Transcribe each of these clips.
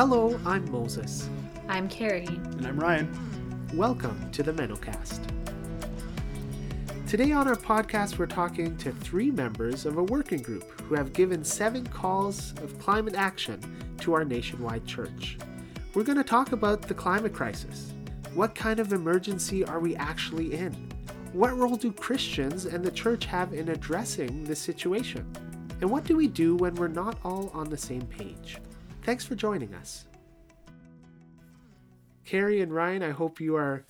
Hello, I'm Moses. I'm Carrie. And I'm Ryan. Welcome to the MennoCast. Today on our podcast, we're talking to three members of a working group who have given seven calls of climate action to our nationwide church. We're going to talk about the climate crisis. What kind of emergency are we actually in? What role do Christians and the church have in addressing this situation? And what do we do when we're not all on the same page? Thanks for joining us. Carrie and Ryan, I hope you are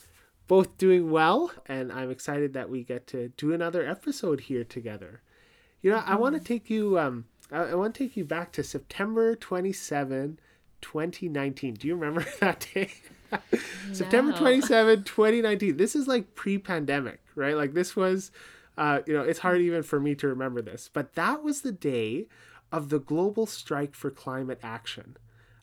both doing well, and I'm excited that we get to do another episode here together. You know, I want to take you, um, I, I want to take you back to September 27, 2019. Do you remember that day? September 27, 2019. This is like pre-pandemic, right? Like this was, uh, you know, it's hard even for me to remember this, but that was the day of the global strike for climate action.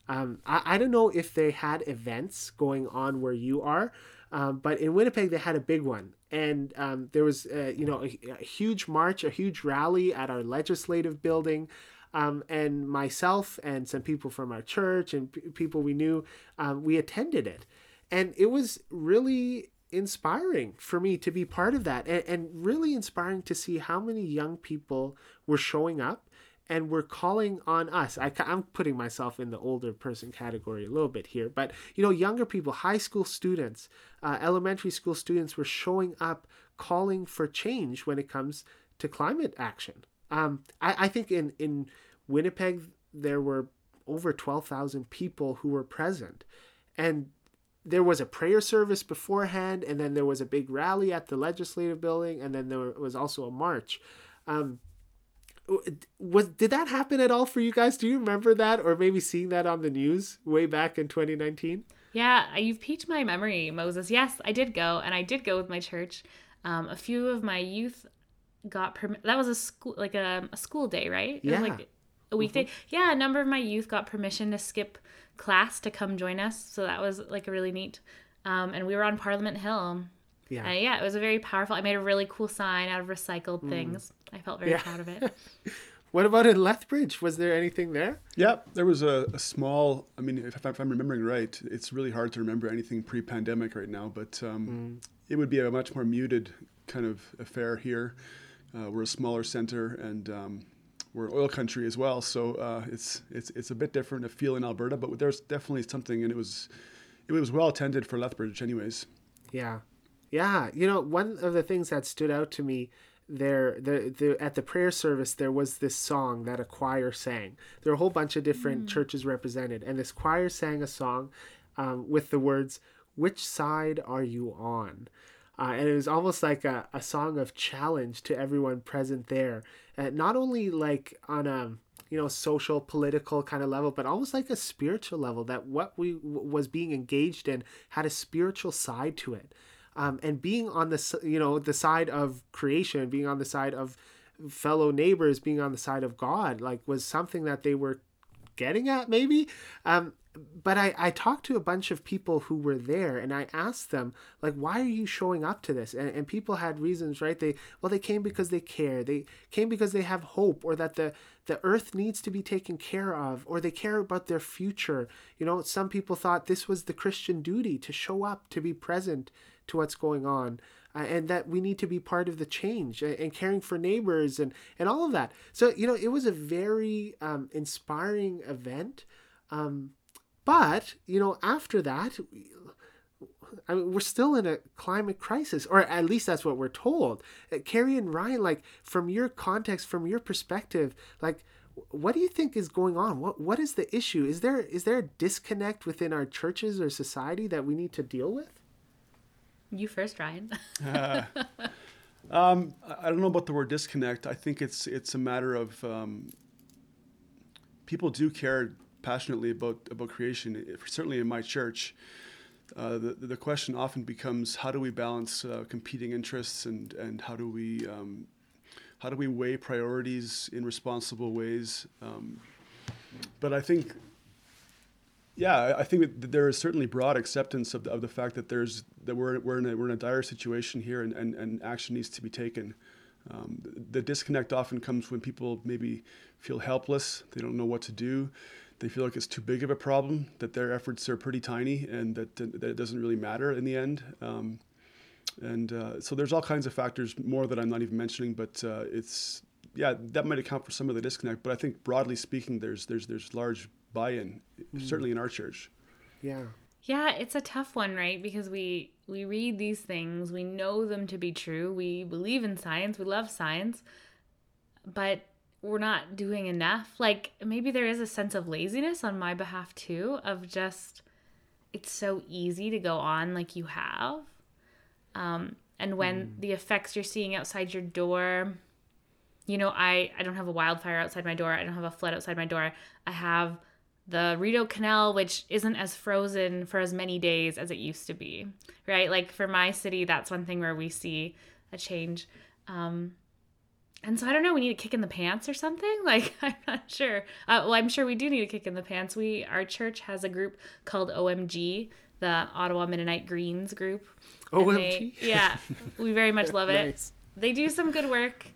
Um, I, I don't know if they had events going on where you are, um, but in Winnipeg they had a big one, and um, there was uh, you know a, a, huge march, a huge rally at our legislative building. Um, and myself and some people from our church and p- people we knew, um, we attended it, and it was really inspiring for me to be part of that, and, and really inspiring to see how many young people were showing up and we're calling on us. I, am putting myself in the older person category a little bit here, but you know, younger people, high school students, uh, elementary school students were showing up, calling for change when it comes to climate action. Um, I, I think in in Winnipeg there were over twelve thousand people who were present, and there was a prayer service beforehand, and then there was a big rally at the legislative building, and then there was also a march. Um, was did that happen at all for you guys? Do you remember that, or maybe seeing that on the news way back in 2019? Yeah, you've piqued my memory, Moses. Yes, I did go, and I did go with my church. Um, a few of my youth got permit. That was a school, like a, a school day, right? Yeah. like a weekday. Mm-hmm. Yeah, a number of my youth got permission to skip class to come join us. So that was like a really neat. Um, and we were on Parliament Hill. Yeah. Uh, yeah, it was a very powerful. I made a really cool sign out of recycled mm. things. I felt very yeah. proud of it. what about in Lethbridge? Was there anything there? Yeah, there was a, a small. I mean, if, if, I'm remembering right, it's really hard to remember anything pre-pandemic right now, but um, mm. it would be a much more muted kind of affair here. Uh, we're a smaller center, and um, we're an oil country as well, so uh, it's it's it's a bit different to feel in Alberta. But there's definitely something, and it was it was well attended for Lethbridge, anyways. Yeah, yeah. You know, one of the things that stood out to me there the, the at the prayer service there was this song that a choir sang. There were a whole bunch of different mm. churches represented. And this choir sang a song um, with the words which side are you on? Uh, and it was almost like a, a song of challenge to everyone present there. Uh, not only like on a you know social political kind of level but almost like a spiritual level that what we w- was being engaged in had a spiritual side to it um, and being on the you know the side of creation, being on the side of fellow neighbors, being on the side of God, like was something that they were getting at maybe. Um, but I, I talked to a bunch of people who were there and I asked them, like, why are you showing up to this? And, and people had reasons, right? They, well, they came because they care. They came because they have hope or that the, the earth needs to be taken care of or they care about their future. You know, some people thought this was the Christian duty to show up, to be present, to what's going on uh, and that we need to be part of the change and, and, caring for neighbors and, and all of that. So, you know, it was a very um, inspiring event. Um, but, you know, after that, I mean, we're still in a climate crisis, or at least that's what we're told. Uh, Carrie and Ryan, like from your context, from your perspective, like what do you think is going on? What what is the issue? Is there is there a disconnect within our churches or society that we need to deal with? You first, Ryan. uh, um, I don't know about the word disconnect. I think it's it's a matter of um, people do care passionately about about creation. Certainly in my church, uh, the the question often becomes how do we balance uh, competing interests and and how do we um, how do we weigh priorities in responsible ways. Um, but I think yeah, I think that there is certainly broad acceptance of the, of the fact that there's that we're, we're in a we're in a dire situation here and, and, and action needs to be taken. Um, the disconnect often comes when people maybe feel helpless, they don't know what to do, they feel like it's too big of a problem, that their efforts are pretty tiny, and that, that it doesn't really matter in the end. Um, and uh, so there's all kinds of factors more that I'm not even mentioning, but uh, it's yeah that might account for some of the disconnect. But I think broadly speaking, there's there's there's large buy-in, mm. certainly in our church. Yeah. Yeah, it's a tough one, right? Because we we read these things, we know them to be true, we believe in science, we love science, but we're not doing enough. Like maybe there is a sense of laziness on my behalf too of just it's so easy to go on like you have. Um and when mm. the effects you're seeing outside your door, you know, I I don't have a wildfire outside my door, I don't have a flood outside my door. I have the Rideau Canal, which isn't as frozen for as many days as it used to be, right? Like for my city, that's one thing where we see a change. Um, and so I don't know. We need a kick in the pants or something. Like I'm not sure. Uh, well, I'm sure we do need a kick in the pants. We our church has a group called OMG, the Ottawa Mennonite Greens group. OMG. They, yeah, we very much love it. nice. They do some good work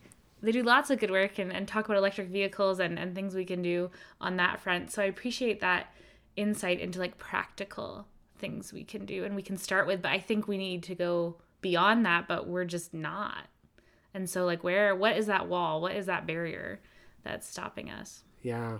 they do lots of good work and, and talk about electric vehicles and, and things we can do on that front. So I appreciate that insight into like practical things we can do and we can start with. But I think we need to go beyond that, but we're just not. And so like where what is that wall? What is that barrier that's stopping us? Yeah.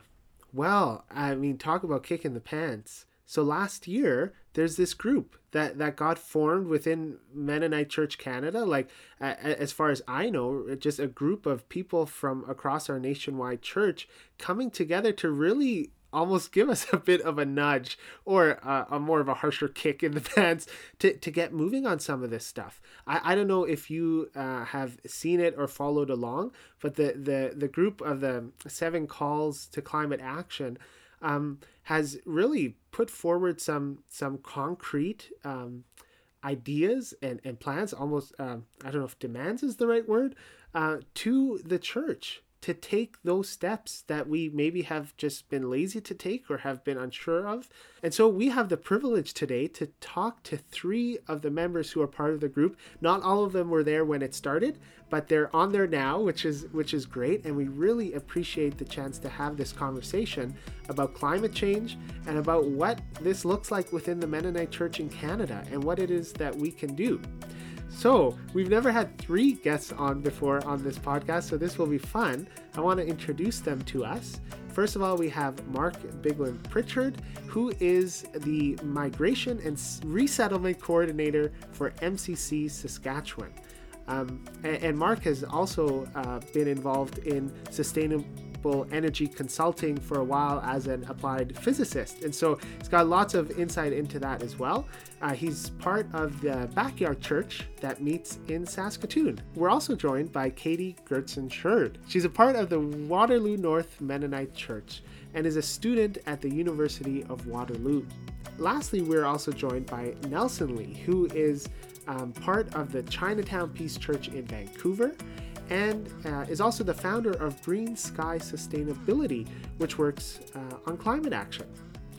Well, I mean talk about kicking the pants. So last year, there's this group that, that got formed within Mennonite Church Canada. Like, as far as I know, just a group of people from across our nationwide church coming together to really almost give us a bit of a nudge or uh, a more of a harsher kick in the pants to, to get moving on some of this stuff. I, I don't know if you uh, have seen it or followed along, but the, the, the group of the seven calls to climate action um, has really put forward some some concrete um, ideas and, and plans, almost um, I don't know if demands is the right word, uh, to the church to take those steps that we maybe have just been lazy to take or have been unsure of. And so we have the privilege today to talk to three of the members who are part of the group. Not all of them were there when it started, but they're on there now, which is which is great and we really appreciate the chance to have this conversation about climate change and about what this looks like within the Mennonite Church in Canada and what it is that we can do. So, we've never had three guests on before on this podcast, so this will be fun. I want to introduce them to us. First of all, we have Mark Bigland Pritchard, who is the Migration and Resettlement Coordinator for MCC Saskatchewan. Um, and, and, Mark has also uh, been involved in sustainable energy consulting for a while as an applied physicist. And so he's got lots of insight into that as well. Uh, he's part of the Backyard Church that meets in Saskatoon. We're also joined by Katie Goerzen-Sheard. She's a part of the Waterloo North Mennonite Church and is a student at the University of Waterloo. Lastly, we're also joined by Nelson Lee, who is um, part of the Chinatown Peace Church in Vancouver and uh, is also the founder of Green Sky Sustainability, which works uh, on climate action.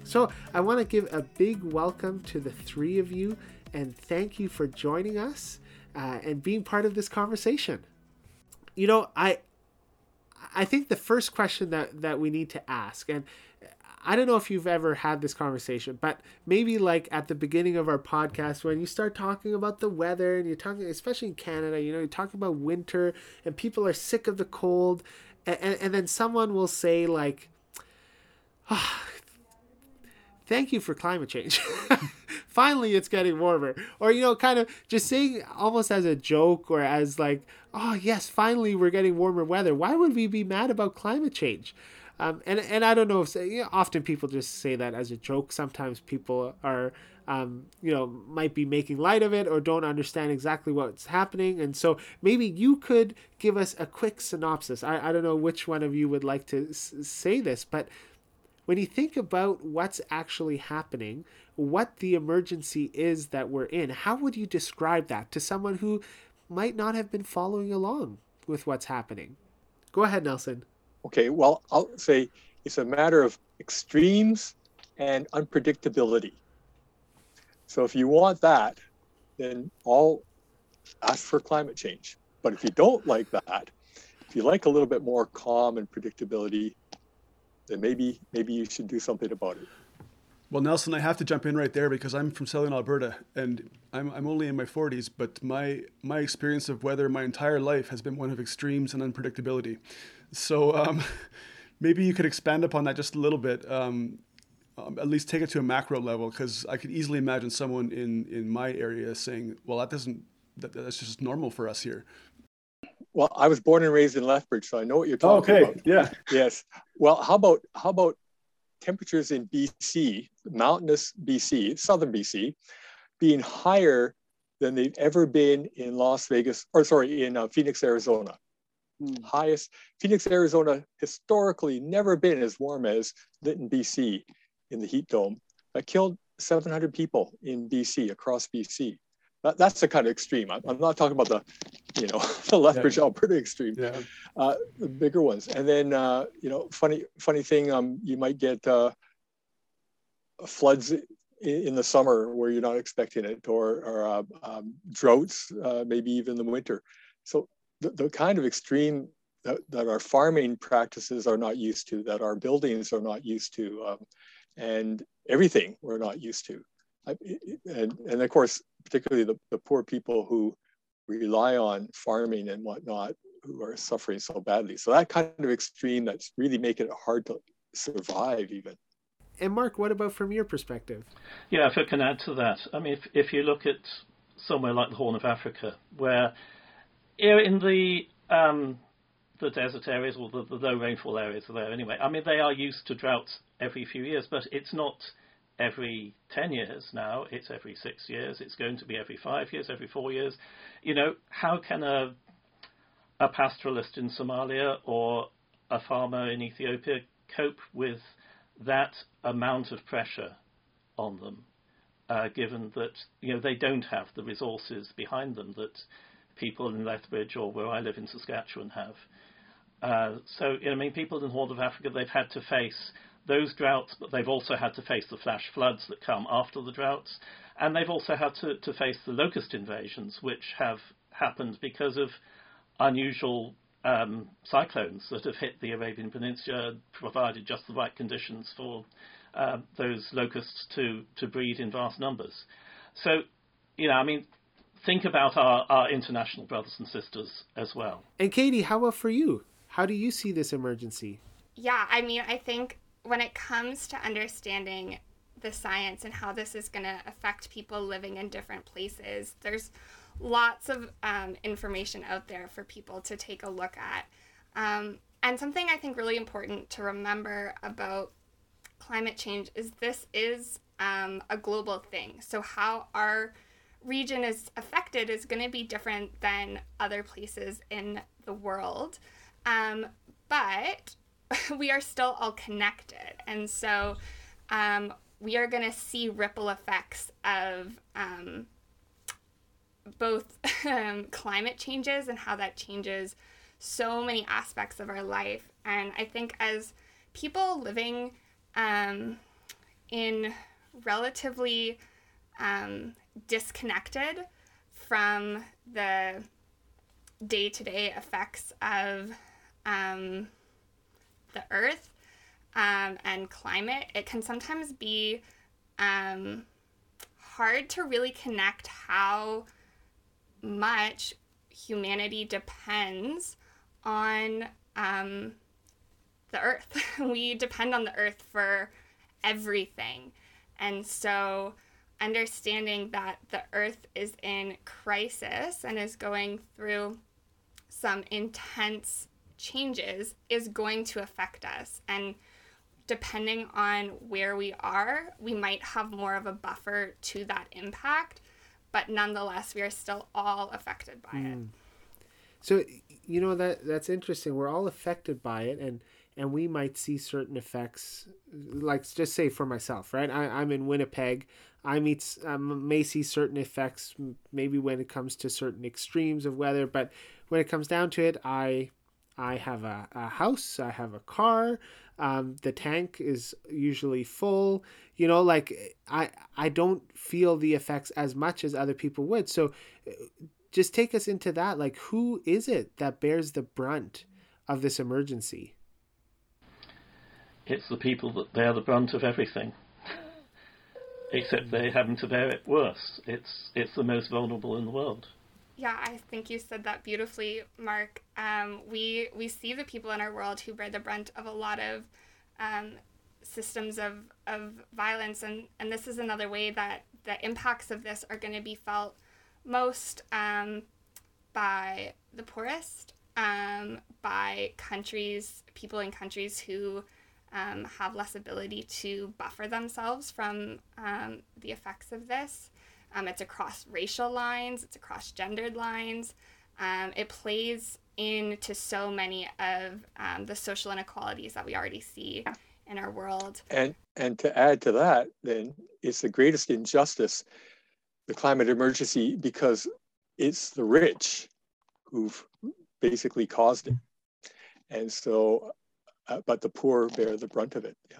So I want to give a big welcome to the three of you and thank you for joining us uh, and being part of this conversation. You know, I I think the first question that that we need to ask, and I don't know if you've ever had this conversation, but maybe like at the beginning of our podcast when you start talking about the weather and you're talking, especially in Canada, you know, you're talking about winter and people are sick of the cold, and, and, and then someone will say like, oh, "Thank you for climate change." Finally, it's getting warmer, or you know, kind of just saying almost as a joke or as like, "Oh yes, finally we're getting warmer weather." Why would we be mad about climate change? Um, and and I don't know if you know, often people just say that as a joke. Sometimes people are um, you know might be making light of it or don't understand exactly what's happening. And so maybe you could give us a quick synopsis. I, I don't know which one of you would like to s- say this, but when you think about what's actually happening, what the emergency is that we're in, how would you describe that to someone who might not have been following along with what's happening? Go ahead, Nelson. Okay, well, I'll say it's a matter of extremes and unpredictability. So if you want that, then I'll ask for climate change. But if you don't like that, if you like a little bit more calm and predictability, then maybe maybe you should do something about it. Well, Nelson, I have to jump in right there because I'm from Southern Alberta and I'm, I'm only in my 40s, but my, my experience of weather my entire life has been one of extremes and unpredictability. So um, maybe you could expand upon that just a little bit, um, um, at least take it to a macro level, because I could easily imagine someone in, in my area saying, well, that doesn't, that, that's just normal for us here. Well, I was born and raised in Lethbridge, so I know what you're talking okay. about. Okay, yeah. Yes. Well, how about how about temperatures in BC, mountainous BC, southern BC, being higher than they've ever been in Las Vegas, or sorry, in uh, Phoenix, Arizona. Hmm. Highest, Phoenix, Arizona historically never been as warm as Lytton, BC in the heat dome. That killed 700 people in BC, across BC. That, that's the kind of extreme. I'm, I'm, not talking about the, you know, the Lethbridge, yeah. Alberta extreme. Yeah. Uh, the bigger ones. And then, uh, you know, funny, funny thing, um, you might get uh, floods in, in, the summer where you're not expecting it, or, or uh, um, droughts, uh, maybe even the winter. So the, the kind of extreme that, that, our farming practices are not used to, that our buildings are not used to, um, and everything we're not used to. I, and, and of course, particularly the, the poor people who rely on farming and whatnot, who are suffering so badly. So that kind of extreme that's really making it hard to survive even. And Mark, what about from your perspective? Yeah, if I can add to that, I mean, if, if you look at somewhere like the Horn of Africa, where in the um, the desert areas or the, the low rainfall areas are there anyway. I mean, they are used to droughts every few years, but it's not every 10 years now, it's every six years, it's going to be every five years, every four years. You know, how can a, a pastoralist in Somalia or a farmer in Ethiopia cope with that amount of pressure on them, uh, given that, you know, they don't have the resources behind them that people in Lethbridge or where I live in Saskatchewan have. Uh, so, you know, I mean, people in the Horn of Africa, they've had to face those droughts, but they've also had to face the flash floods that come after the droughts, and they've also had to, to face the locust invasions, which have happened because of unusual um, cyclones that have hit the Arabian Peninsula, provided just the right conditions for uh, those locusts to, to breed in vast numbers. So, you know, I mean, think about our, our international brothers and sisters as well. And Katie, how about for you? How do you see this emergency? Yeah, I mean, I think when it comes to understanding the science and how this is going to affect people living in different places, there's lots of um, information out there for people to take a look at. Um, and something I think really important to remember about climate change is this is um, a global thing. So, how our region is affected is going to be different than other places in the world. Um, but we are still all connected. And so um, we are going to see ripple effects of um, both um, climate changes and how that changes so many aspects of our life. And I think as people living um, in relatively um, disconnected from the day to day effects of um, the earth um, and climate, it can sometimes be um, hard to really connect how much humanity depends on um, the earth. we depend on the earth for everything. And so, understanding that the earth is in crisis and is going through some intense changes is going to affect us. And depending on where we are, we might have more of a buffer to that impact, but nonetheless, we are still all affected by mm. it. Hmm. So, you know that that's interesting. We're all affected by it, and and we might see certain effects. Like just say for myself, right? I, I'm in Winnipeg. I meet I may see certain effects, maybe when it comes to certain extremes of weather, but when it comes down to it, I I have a, a house, I have a car, um, the tank is usually full. You know, like I I don't feel the effects as much as other people would. So just take us into that. Like who is it that bears the brunt of this emergency? it's the people that bear the brunt of everything. Except they happen to bear it worse. It's it's the most vulnerable in the world. Yeah, I think you said that beautifully, Mark. Um, we we see the people in our world who bear the brunt of a lot of um, systems of, of violence, and, and this is another way that the impacts of this are going to be felt most um, by the poorest, um, by countries, people in countries who um, have less ability to buffer themselves from um, the effects of this. Um, it's across racial lines, it's across gendered lines. Um, it plays into so many of um, the social inequalities that we already see in our world. And and to add to that, then it's the greatest injustice, the climate emergency, because it's the rich who've basically caused it. And so, uh, but the poor bear the brunt of it. Yeah.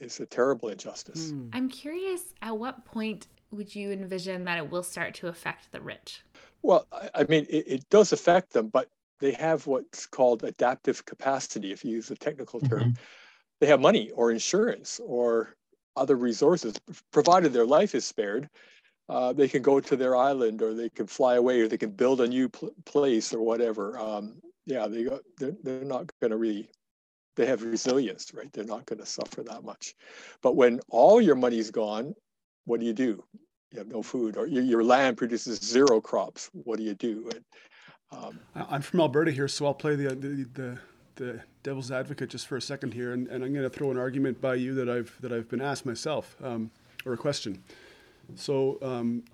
It's a terrible injustice. Hmm. I'm curious at what point would you envision that it will start to affect the rich? Well, I, mean, it, it, does affect them, but they have what's called adaptive capacity, if you use a technical term. Mm-hmm. They have money or insurance or other resources, provided their life is spared. Uh, they can go to their island or they can fly away or they can build a new pl- place or whatever. Um, yeah, they go, they're, they're not going to really, they have resilience, right? They're not going to suffer that much. But when all your money's gone what do you do? You have no food, or your, your land produces zero crops. What do you do? And, um, I'm from Alberta here, so I'll play the, the, the the devil's advocate just for a second here, and, and I'm going to throw an argument by you that I've that I've been asked myself, um, or a question. So um,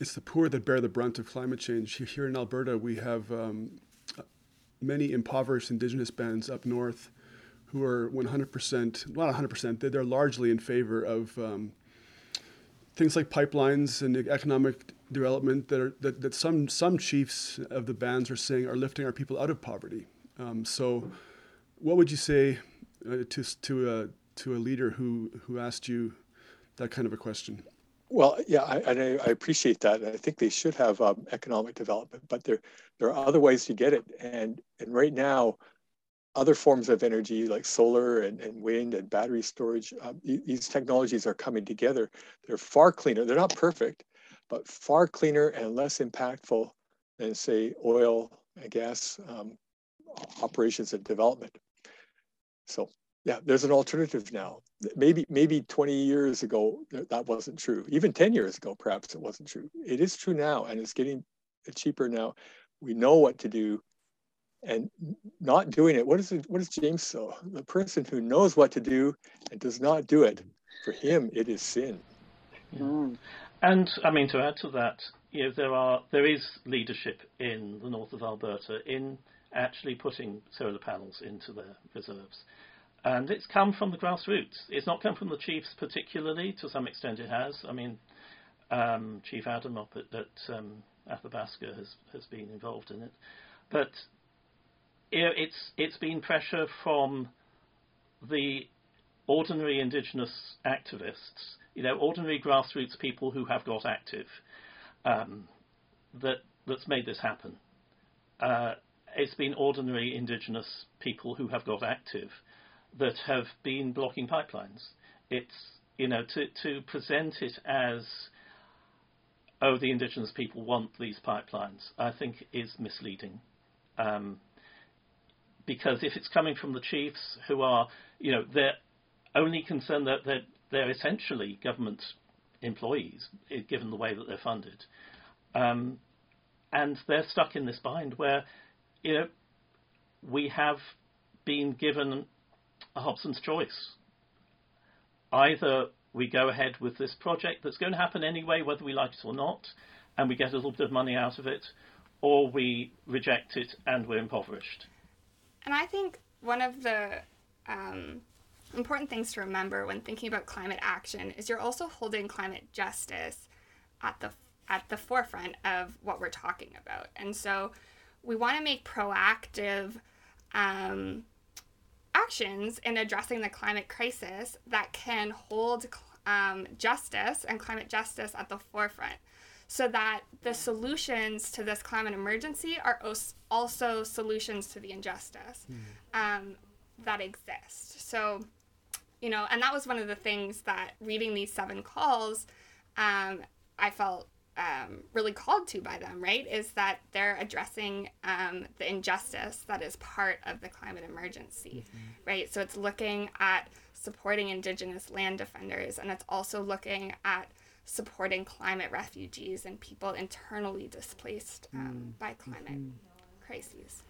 it's the poor that bear the brunt of climate change. Here in Alberta, we have um, many impoverished Indigenous bands up north who are 100%, not 100%, they're largely in favor of um, things like pipelines and economic development that, are, that, that some, some chiefs of the bands are saying are lifting our people out of poverty. Um, so, what would you say uh, to, to, a, to a leader who, who asked you that kind of a question? Well, yeah, I, I, I appreciate that. I think they should have um, economic development, but there there are other ways to get it. And and right now, other forms of energy like solar and, and wind and battery storage, um, these technologies are coming together. They're far cleaner. They're not perfect, but far cleaner and less impactful than, say, oil and gas um, operations and development. So yeah, there's an alternative now. Maybe maybe 20 years ago that wasn't true. Even 10 years ago, perhaps it wasn't true. It is true now, and it's getting cheaper now. We know what to do and not doing it. What is it, what is James so? The person who knows what to do and does not do it, for him it is sin. Mm. And I mean to add to that, you know, there are there is leadership in the north of Alberta in actually putting solar panels into their reserves. And it's come from the grassroots. It's not come from the chiefs particularly. To some extent, it has. I mean, um, Chief Adam up at, at um, Athabasca has has been involved in it, but it's it's been pressure from the ordinary indigenous activists, you know, ordinary grassroots people who have got active, um, that that's made this happen. Uh, it's been ordinary indigenous people who have got active that have been blocking pipelines. It's you know to to present it as oh the indigenous people want these pipelines. I think is misleading. Um, because if it's coming from the chiefs who are, you know, they're only concerned that they're, they're essentially government employees, given the way that they're funded. Um, and they're stuck in this bind where, you know, we have been given a Hobson's choice. Either we go ahead with this project that's going to happen anyway, whether we like it or not, and we get a little bit of money out of it, or we reject it and we're impoverished. And I think one of the um, important things to remember when thinking about climate action is you're also holding climate justice at the at the forefront of what we're talking about. And so we want to make proactive um, actions in addressing the climate crisis that can hold um, justice and climate justice at the forefront so that the solutions to this climate emergency are also solutions to the injustice mm. um, that exist. So you know, and that was one of the things that reading these seven calls, um, I felt um, really called to by them, right? Is that they're addressing um, the injustice that is part of the climate emergency, mm-hmm. right? So it's looking at supporting Indigenous land defenders, and it's also looking at supporting climate refugees and people internally displaced um, mm. by climate mm-hmm. crises.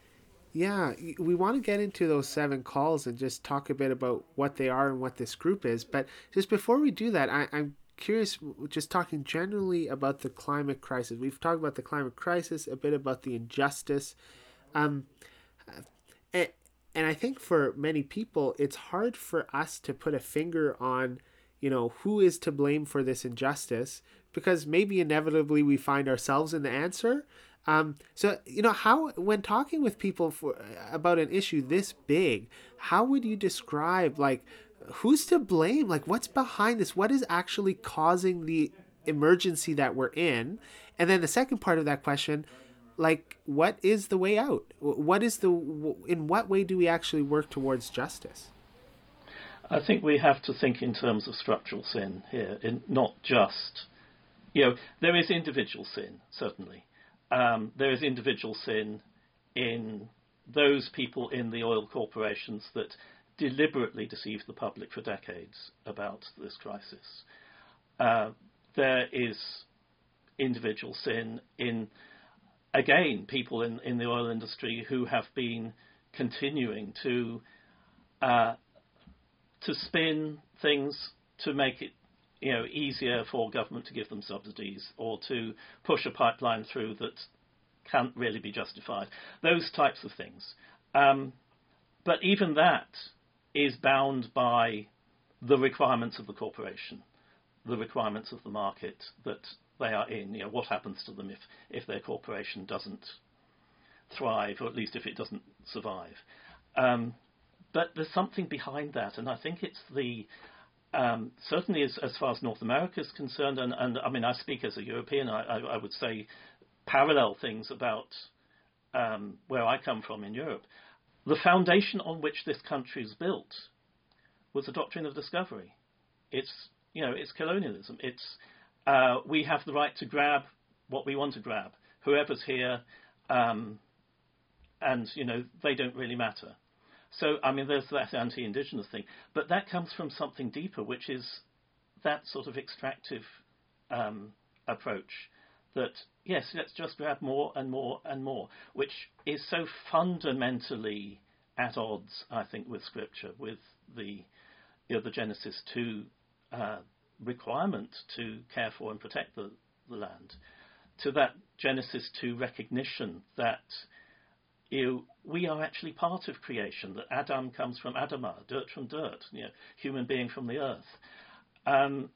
Yeah, we want to get into those seven calls and just talk a bit about what they are and what this group is. But just before we do that, I, I'm curious, just talking generally about the climate crisis. We've talked about the climate crisis, a bit about the injustice. Um, and, and I think for many people, it's hard for us to put a finger on you know, who is to blame for this injustice? Because maybe inevitably we find ourselves in the answer. Um, so you know how when talking with people for about an issue this big, how would you describe like who's to blame? Like what's behind this? What is actually causing the emergency that we're in? And then the second part of that question, like what is the way out? What is the in what way do we actually work towards justice? I think we have to think in terms of structural sin here, in not just, you know, there is individual sin, certainly. Um, there is individual sin in those people in the oil corporations that deliberately deceived the public for decades about this crisis. Uh, there is individual sin in, again, people in, in the oil industry who have been continuing to uh, to spin things to make it you know easier for government to give them subsidies or to push a pipeline through that can't really be justified. Those types of things. Um, but even that is bound by the requirements of the corporation, the requirements of the market that they are in. You know, what happens to them if, if their corporation doesn't thrive, or at least if it doesn't survive. Um, but there's something behind that, and I think it's the um, certainly as, as far as North America is concerned, and, and I mean I speak as a European, I, I, I would say parallel things about um, where I come from in Europe. The foundation on which this country is built was the doctrine of discovery. It's you know it's colonialism. It's uh, we have the right to grab what we want to grab, whoever's here, um, and you know they don't really matter. So, I mean, there's that anti indigenous thing. But that comes from something deeper, which is that sort of extractive um, approach that, yes, let's just grab more and more and more, which is so fundamentally at odds, I think, with Scripture, with the, you know, the Genesis 2 uh, requirement to care for and protect the, the land, to that Genesis 2 recognition that you, we are actually part of creation, that Adam comes from Adamah, dirt from dirt, you know, human being from the earth. Um,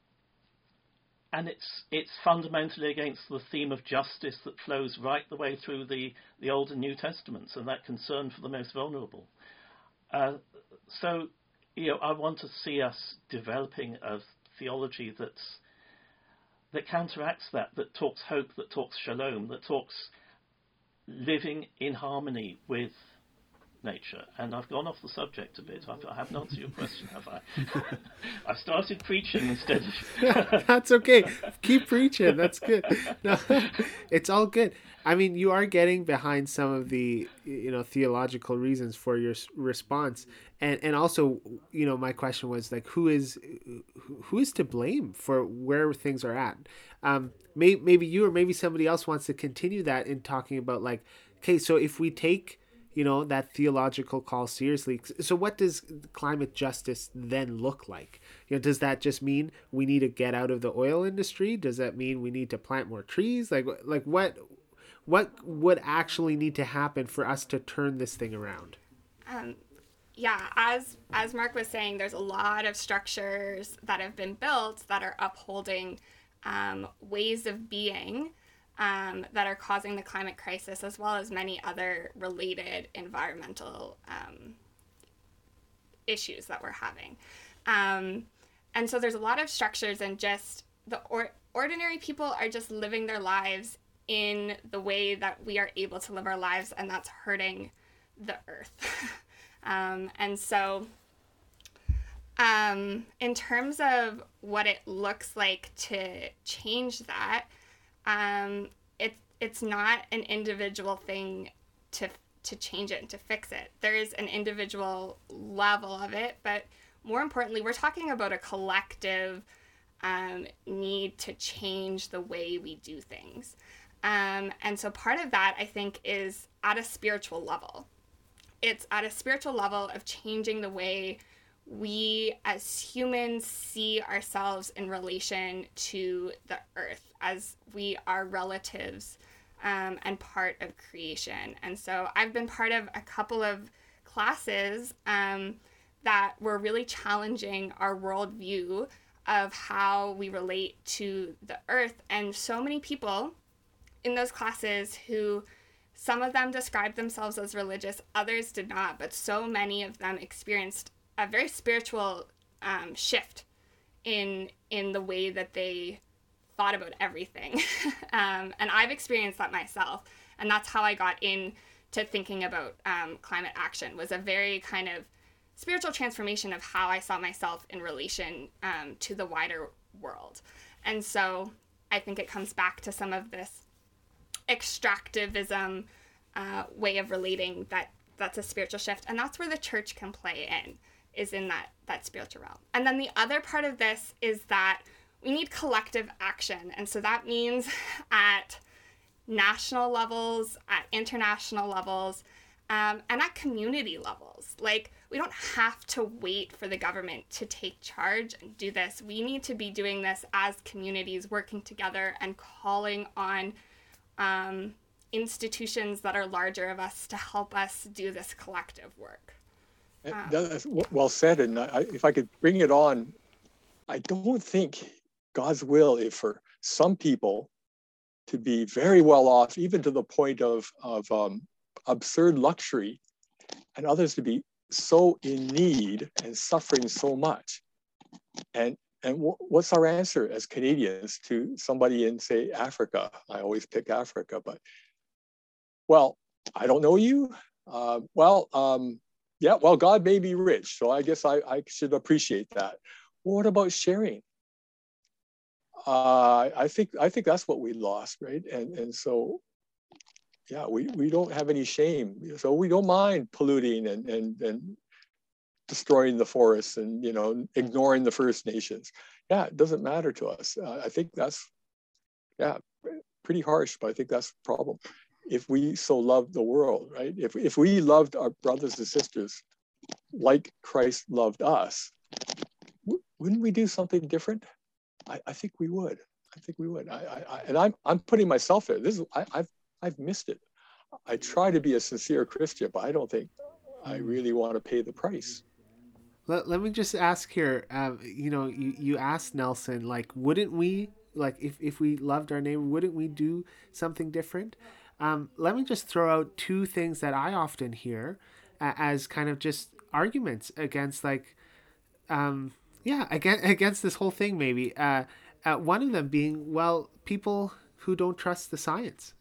and it's it's fundamentally against the theme of justice that flows right the way through the, the Old and New Testaments and that concern for the most vulnerable. Uh, so, you know, I want to see us developing a theology that's that counteracts that, that talks hope, that talks shalom, that talks living in harmony with nature. And I've gone off the subject a bit. I've, I haven't answered your question, have I? I've started preaching instead of. That's okay. Keep preaching. That's good. No, it's all good. I mean, you are getting behind some of the you know theological reasons for your response, and and also you know my question was like who is who is to blame for where things are at. Um, may, maybe you or maybe somebody else wants to continue that in talking about like okay, so if we take you know that theological call seriously. So what does climate justice then look like? You know does that just mean we need to get out of the oil industry? Does that mean we need to plant more trees? Like like what what would actually need to happen for us to turn this thing around? Um yeah as as mark was saying there's a lot of structures that have been built that are upholding um, ways of being um, that are causing the climate crisis, as well as many other related environmental um, issues that we're having. Um, and so there's a lot of structures, and just the or- ordinary people are just living their lives in the way that we are able to live our lives, and that's hurting the earth. Um, and so Um, in terms of what it looks like to change that, um, it, it's not an individual thing to to change it and to fix it. There is an individual level of it, but more importantly, we're talking about a collective um, need to change the way we do things. Um, and so part of that, I think, is at a spiritual level. It's at a spiritual level of changing the way we as humans see ourselves in relation to the earth as we are relatives um, and part of creation. And so I've been part of a couple of classes um, that were really challenging our worldview of how we relate to the earth. And so many people in those classes who some of them described themselves as religious, others did not, but so many of them experienced a very spiritual um, shift in in the way that they thought about everything. um, and I've experienced that myself, and that's how I got into thinking about um, climate action. Was a very kind of spiritual transformation of how I saw myself in relation um, to the wider world. And so I think it comes back to some of this extractivism uh, way of relating that that's a spiritual shift and that's where the church can play in is in that that spiritual realm. And then the other part of this is that we need collective action. And so that means at national levels at international levels um, and at community levels. Like we don't have to wait for the government to take charge and do this. We need to be doing this as communities working together and calling on um, institutions that are larger of us to help us do this collective work. Um, That's well said. And I, if I could bring it on, I don't think God's will is for some people to be very well off, even to the point of, of um, absurd luxury, and others to be so in need and suffering so much. And and what's our answer as Canadians to somebody in, say, Africa? I always pick Africa, but well, I don't know you. Uh, well, um, yeah, well, God made me rich, so I guess I, I should appreciate that. What about sharing? Uh, I think I think that's what we lost, right? And and so, yeah, we, we don't have any shame, so we don't mind polluting and and and destroying the forests and you know ignoring the First Nations. Yeah, it doesn't matter to us. Uh, I think that's yeah pretty harsh, but I think that's the problem. If we so love the world, right? If if we loved our brothers and sisters like Christ loved us, wouldn't we do something different? I, I think we would. I think we would. I, I, and I'm I'm putting myself there. This is I, I've I've missed it. I try to be a sincere Christian, but I don't think I really want to pay the price. Let, let me just ask here. Uh, you know, you, you asked Nelson, like, wouldn't we, like, if, if we loved our neighbor, wouldn't we do something different? Um, let me just throw out two things that I often hear uh, as kind of just arguments against, like, um, yeah, against, against this whole thing, maybe. Uh, uh, one of them being, well, people who don't trust the science.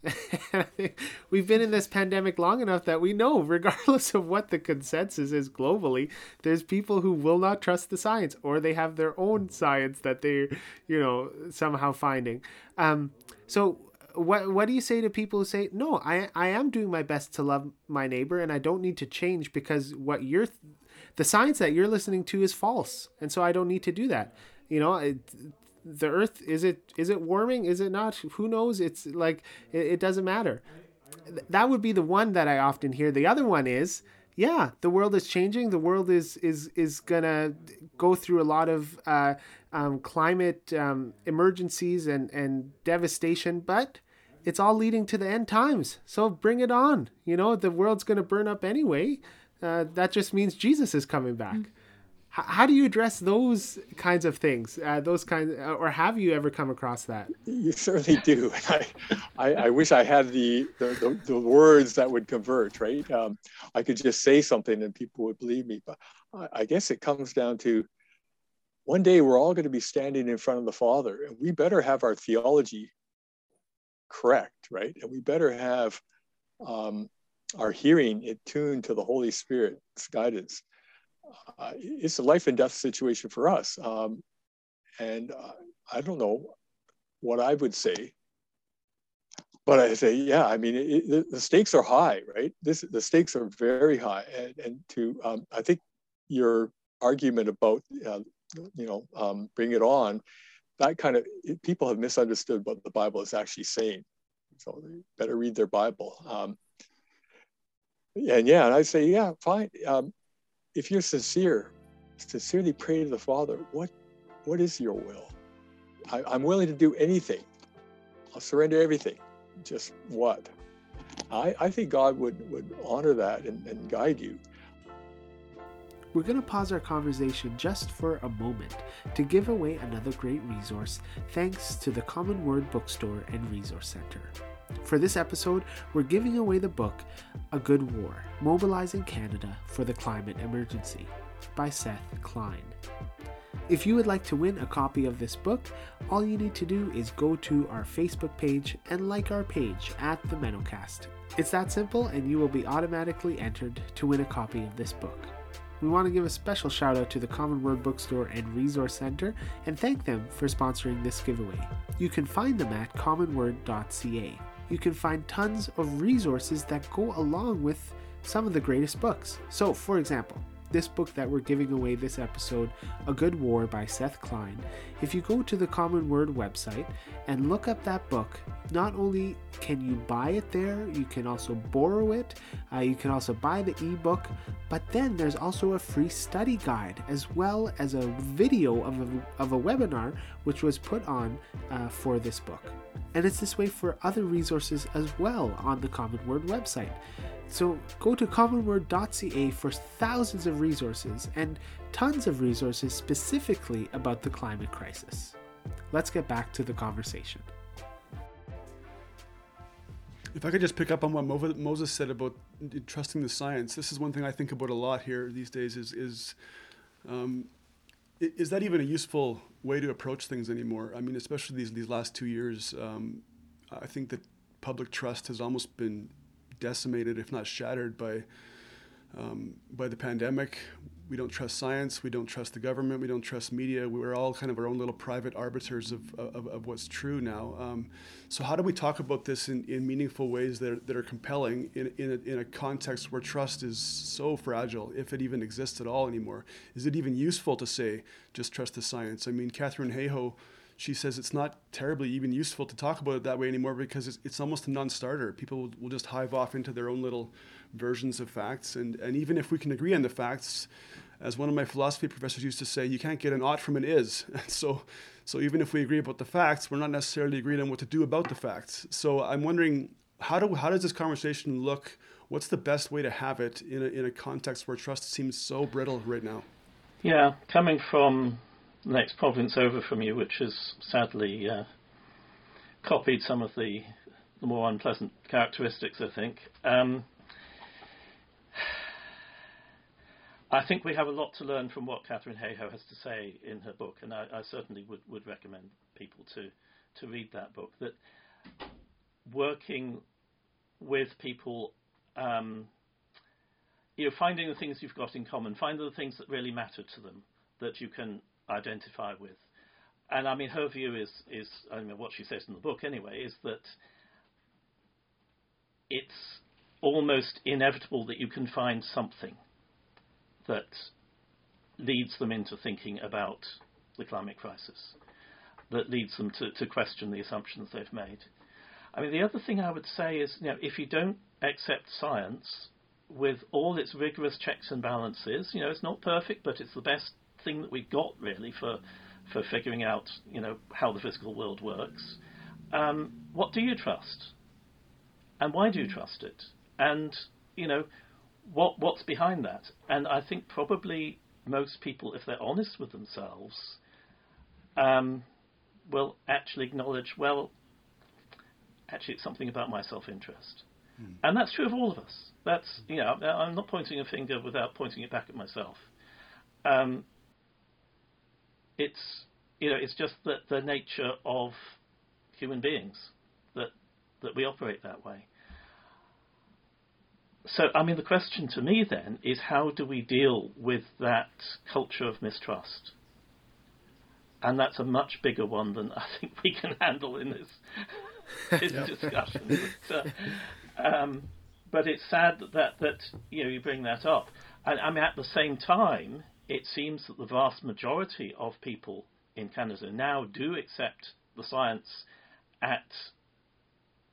We've been in this pandemic long enough that we know, regardless of what the consensus is globally, there's people who will not trust the science or they have their own science that they're, you know, somehow finding. Um, so what what do you say to people who say no I, I am doing my best to love my neighbor and i don't need to change because what you're the science that you're listening to is false and so i don't need to do that. You know it, the earth is it is it warming? Is it not? Who knows? It's like it, it doesn't matter. That would be the one that i often hear. The other one is yeah the world is changing. The world is is is gonna go through a lot of uh, um, climate um, emergencies and and devastation but it's all leading to the end times. So bring it on. You know the world's gonna burn up anyway. Uh, that just means jesus is coming back. mm-hmm how do you address those kinds of things uh, those kinds uh, or have you ever come across that? You certainly do. I, I, I wish i had the, the, the, the, words that would convert right? Um, i could just say something and people would believe me but I, I guess it comes down to one day we're all going to be standing in front of the father and we better have our theology correct right? And we better have um, our hearing attuned to the holy spirit's guidance uh, it's a life and death situation for us. Um, and uh, I don't know what I would say, but I say, yeah, I mean, it, it, the stakes are high, right? This the stakes are very high, and, and to um, I think your argument about uh, you know um, bring it on, that kind of people have misunderstood what the Bible is actually saying, so they better read their Bible. Um, and yeah, and I say, yeah, fine. If you're sincere, sincerely pray to the Father, what what is your will? I, I'm willing to do anything. I'll surrender everything. Just what? I, I think God would, would honor that and, and guide you. We're going to pause our conversation just for a moment to give away another great resource thanks to the CommonWord Bookstore and Resource Center. For this episode, we're giving away the book A Good War Mobilizing Canada for the Climate Emergency by Seth Klein. If you would like to win a copy of this book, all you need to do is go to our Facebook page and like our page at the MennoCast. It's that simple, and you will be automatically entered to win a copy of this book. We want to give a special shout out to the CommonWord Bookstore and Resource Center and thank them for sponsoring this giveaway. You can find them at commonword.ca you can find tons of resources that go along with some of the greatest books. So, for example, this book that we're giving away this episode, A Good War by Seth Klein, if you go to the CommonWord website and look up that book, not only can you buy it there, you can also borrow it, uh, you can also buy the ebook, but then there's also a free study guide as well as a video of a, of a webinar which was put on uh, for this book. And it's this way for other resources as well on the CommonWord website. So go to commonword.ca for thousands of resources and tons of resources specifically about the climate crisis. Let's get back to the conversation. If I could just pick up on what Moses said about trusting the science, this is one thing I think about a lot here these days. Is is um, is that even a useful way to approach things anymore? I mean, especially these these last two years, um, I think that public trust has almost been decimated, if not shattered, by um, by the pandemic. We don't trust science. We don't trust the government. We don't trust media. We're all kind of our own little private arbiters of, of, of what's true now. Um, so, how do we talk about this in, in meaningful ways that are, that are compelling in, in a, in, a, context where trust is so fragile, if it even exists at all anymore? Is it even useful to say, just trust the science? I mean, Katharine Hayhoe she says it's not terribly even useful to talk about it that way anymore because it's, it's almost a non-starter. People will, will, just hive off into their own little versions of facts, and and even if we can agree on the facts, as one of my philosophy professors used to say, you can't get an ought from an is. so so even if we agree about the facts, we're not necessarily agreed on what to do about the facts. So I'm wondering how do how does this conversation look? What's the best way to have it in a, in a context where trust seems so brittle right now? Yeah, coming from next province over from you, which has sadly uh, copied some of the, the, more unpleasant characteristics, I think. Um, I think we have a lot to learn from what Katharine Hayhoe has to say in her book, and I, I certainly would, would recommend people to, to read that book. That working with people, um, you know, finding the things you've got in common, finding the things that really matter to them that you can identify with. And I mean, her view is, is I mean, what she says in the book anyway, is that it's almost inevitable that you can find something that leads them into thinking about the climate crisis, that leads them to, to question the assumptions they've made. I mean, the other thing I would say is, you know, if you don't accept science with all its rigorous checks and balances, you know, it's not perfect, but it's the best thing that we've got really for for figuring out you know how the physical world works. Um, what do you trust, and why do you trust it? And you know what what's behind that? And I think probably most people, if they're honest with themselves, um, will actually acknowledge well. Actually, it's something about my self-interest, mm. and that's true of all of us. That's you know, I'm not pointing a finger without pointing it back at myself. Um, it's you know it's just that the nature of human beings that that we operate that way. so, I mean, the question to me then is how do we deal with that culture of mistrust? And that's a much bigger one than I think we can handle in this, this discussion. But, uh, um, but, it's sad that, that, that you know you bring that up. And I mean, at the same time, it seems that the vast majority of people in Canada now do accept the science at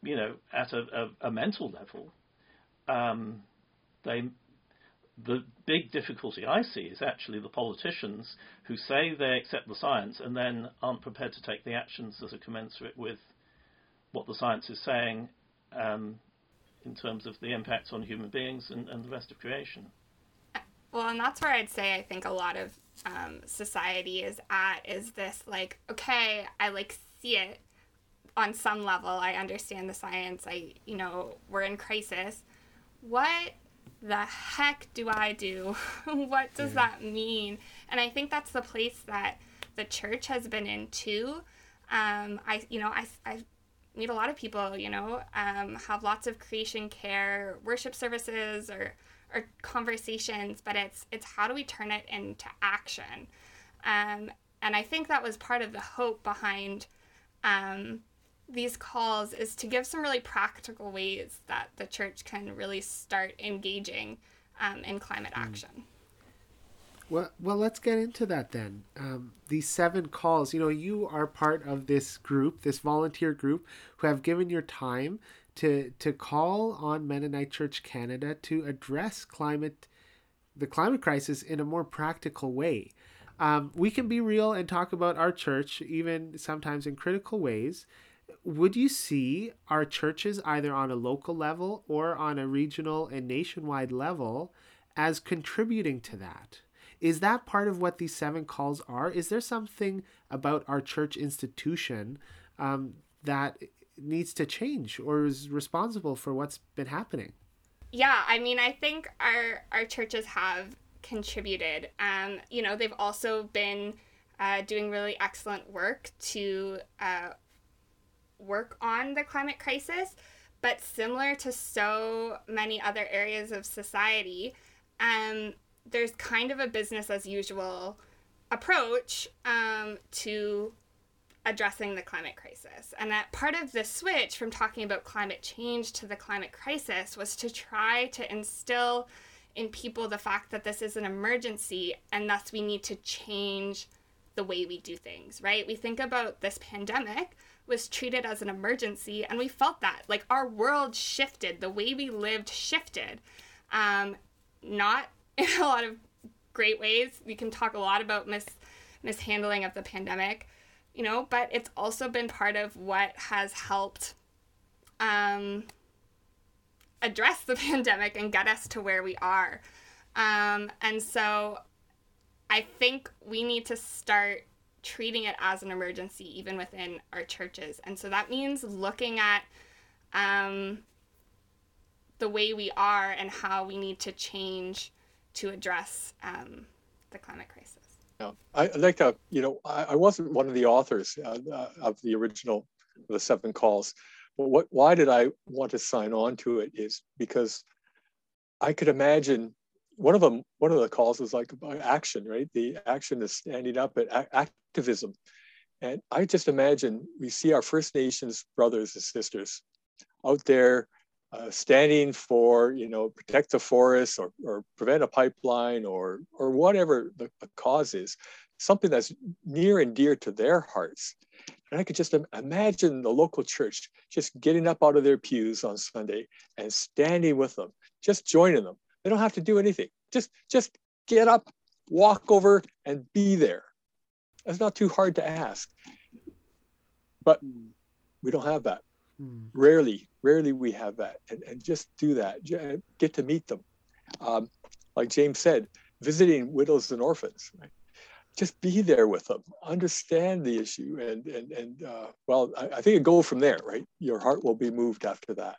you know at a, a, a mental level um, they the big difficulty I see is actually the politicians who say they accept the science and then aren't prepared to take the actions that are commensurate with what the science is saying um, in terms of the impact on human beings and, and, the rest of creation. Well, and that's where I'd say I think a lot of um, society is at is this like, okay, I like see it on some level. I understand the science. I, you know, we're in crisis what the heck do I do? what does that mean? And I think that's the place that the church has been in too. Um, I, you know, I, I meet a lot of people, you know, um, have lots of creation care worship services or, or conversations, but it's, it's how do we turn it into action? Um, and I think that was part of the hope behind um, these calls is to give some really practical ways that the church can really start engaging um, in climate mm. action. Well, well, let's get into that then. Um, these seven calls. You know, you are part of this group, this volunteer group, who have given your time to to call on Mennonite Church Canada to address climate, the climate crisis in a more practical way. Um, we can be real and talk about our church, even sometimes in critical ways would you see our churches either on a local level or on a regional and nationwide level as contributing to that? Is that part of what these seven calls are? Is there something about our church institution um, that needs to change or is responsible for what's been happening? Yeah, I mean, I think our our churches have contributed. Um, you know, they've also been uh, doing really excellent work to uh, work on the climate crisis, but similar to so many other areas of society, um, there's kind of a business as usual approach um, to addressing the climate crisis. And that part of the switch from talking about climate change to the climate crisis was to try to instill in people the fact that this is an emergency and thus we need to change the way we do things, right? We think about this pandemic was treated as an emergency and we felt that like our world shifted the way we lived shifted um, not in a lot of great ways we can talk a lot about mis mishandling of the pandemic you know but it's also been part of what has helped um, address the pandemic and get us to where we are um, and so i think we need to start treating it as an emergency even within our churches. And so that means looking at um, the way we are and how we need to change to address um, the climate crisis. Yeah, I like to, you know, I, I wasn't one of the authors uh, uh, of the original The Seven Calls, but what, why did I want to sign on to it is because I could imagine one of them, one of the calls was like action, right? The action is standing up at activism. And I just imagine we see our First Nations brothers and sisters out there uh, standing for, you know, protect the forest or, or prevent a pipeline or, or whatever the, the cause is, something that's near and dear to their hearts. And I could just imagine the local church just getting up out of their pews on Sunday and standing with them, just joining them they don't have to do anything. Just just get up, walk over, and be there. That's not too hard to ask. But we don't have that. Hmm. Rarely, rarely we have that. And, and just do that. Get to meet them. Um, like James said, visiting widows and orphans. Right? Just be there with them, understand the issue, and and and uh, well, I, I think it go from there, right? Your heart will be moved after that.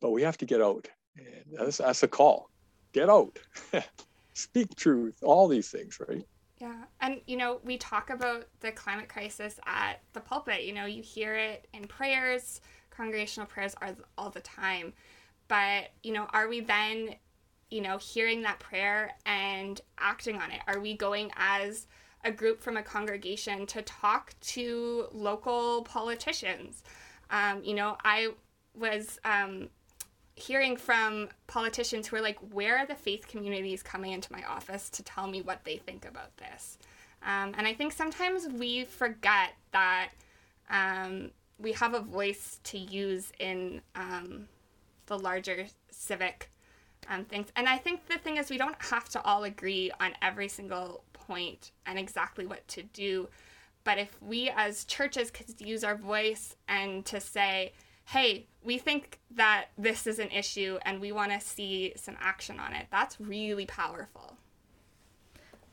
But we have to get out and that's, that's a call. Get out, speak truth, all these things, right? Yeah. And, you know, we talk about the climate crisis at the pulpit. You know, you hear it in prayers, congregational prayers are all the time. but you know are we then you know hearing that prayer and acting on it are we going as a group from a congregation to talk to local politicians um, you know i was um, hearing from politicians who are like where are the faith communities coming into my office to tell me what they think about this um, and i think sometimes we forget that um, we have a voice to use in um, the larger civic um, things. And I think the thing is, we don't have to all agree on every single point and exactly what to do. But if we as churches could use our voice and to say, hey, we think that this is an issue and we want to see some action on it, that's really powerful.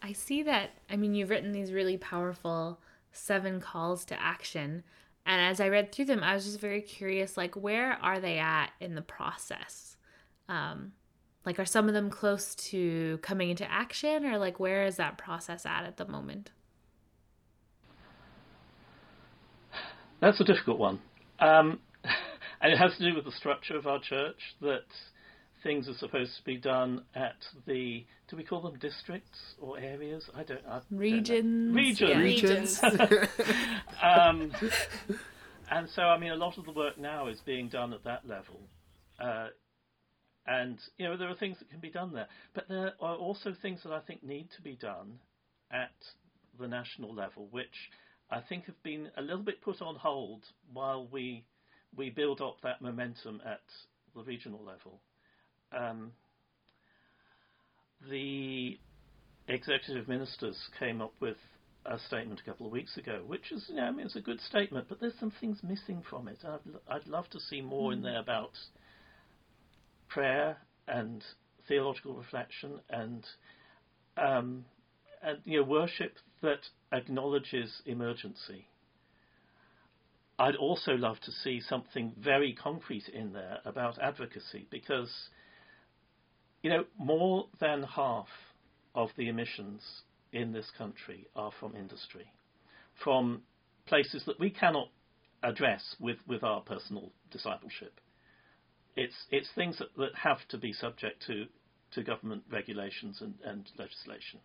I see that. I mean, you've written these really powerful seven calls to action. And as I read through them, I was just very curious like, where are they at in the process? Um, like, are some of them close to coming into action, or like, where is that process at at the moment? That's a difficult one. Um, and it has to do with the structure of our church that things are supposed to be done at the do we call them districts or areas? I don't know. Regions. Regions. Yeah. Regions. um, and so, I mean, a lot of the work now is being done at that level. Uh, and, you know, there are things that can be done there. But there are also things that I think need to be done at the national level, which I think have been a little bit put on hold while we we build up that momentum at the regional level. Um, the executive ministers came up with a statement a couple of weeks ago, which is, you know, I mean, it's a good statement, but there's some things missing from it. I'd, I'd love to see more mm. in there about prayer and theological reflection and, um, and you know, worship that acknowledges emergency. I'd also love to see something very concrete in there about advocacy because you know, more than half of the emissions in this country are from industry, from places that we cannot address with, with our personal discipleship. It's, it's things that, that have to be subject to, to government regulations and, and legislation.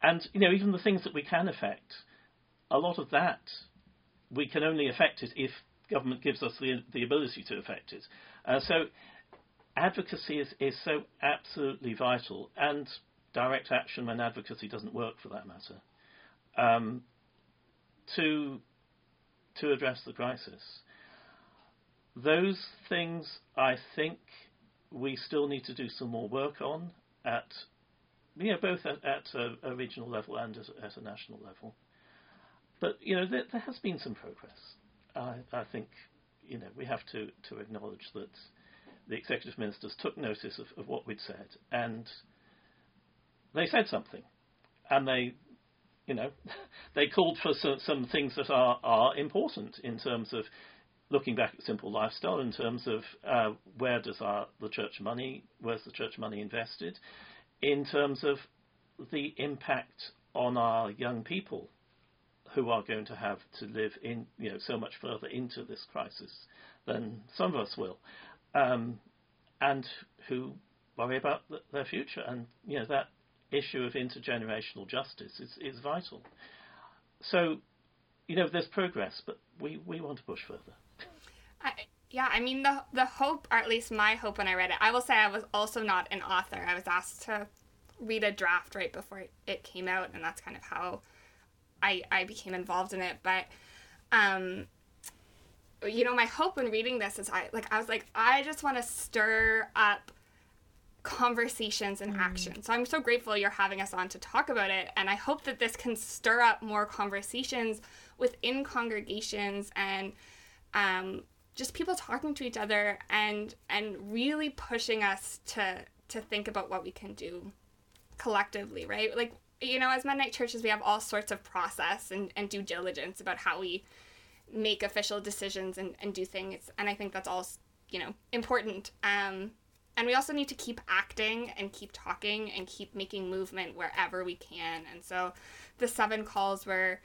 And, you know, even the things that we can affect, a lot of that, we can only affect it if government gives us the, the ability to affect it. Uh, so advocacy is, is so absolutely vital, and direct action when advocacy doesn't work, for that matter, um, to to address the crisis. Those things, I think, we still need to do some more work on at you know both at, at a, a, regional level and at, at, a national level. But you know there, there has been some progress. I, I think you know we have to to acknowledge that the executive ministers took notice of, of what we'd said and they said something. And they, you know, they called for some, some things that are, are important in terms of looking back at simple lifestyle, in terms of uh, where does our, the church money, where's the church money invested, in terms of the impact on our young people who are going to have to live in, you know, so much further into this crisis than some of us will um, and who worry about their future. And you know that issue of intergenerational justice is, is vital. So, you know, there's progress, but we, we want to push further. I, yeah, I mean the the hope, or at least my hope when I read it. I will say I was also not an author. I was asked to read a draft right before it came out, and that's kind of how I I became involved in it. But um, you know, my hope when reading this is I like I was like I just want to stir up conversations and mm. action. So I'm so grateful you're having us on to talk about it and I hope that this can stir up more conversations within congregations and um, just people talking to each other and and really pushing us to to think about what we can do collectively, right? Like you know, as Mennonite churches, we have all sorts of process and, and due diligence about how we make official decisions and, and do things and i think that's all you know important um, and we also need to keep acting and keep talking and keep making movement wherever we can and so the seven calls were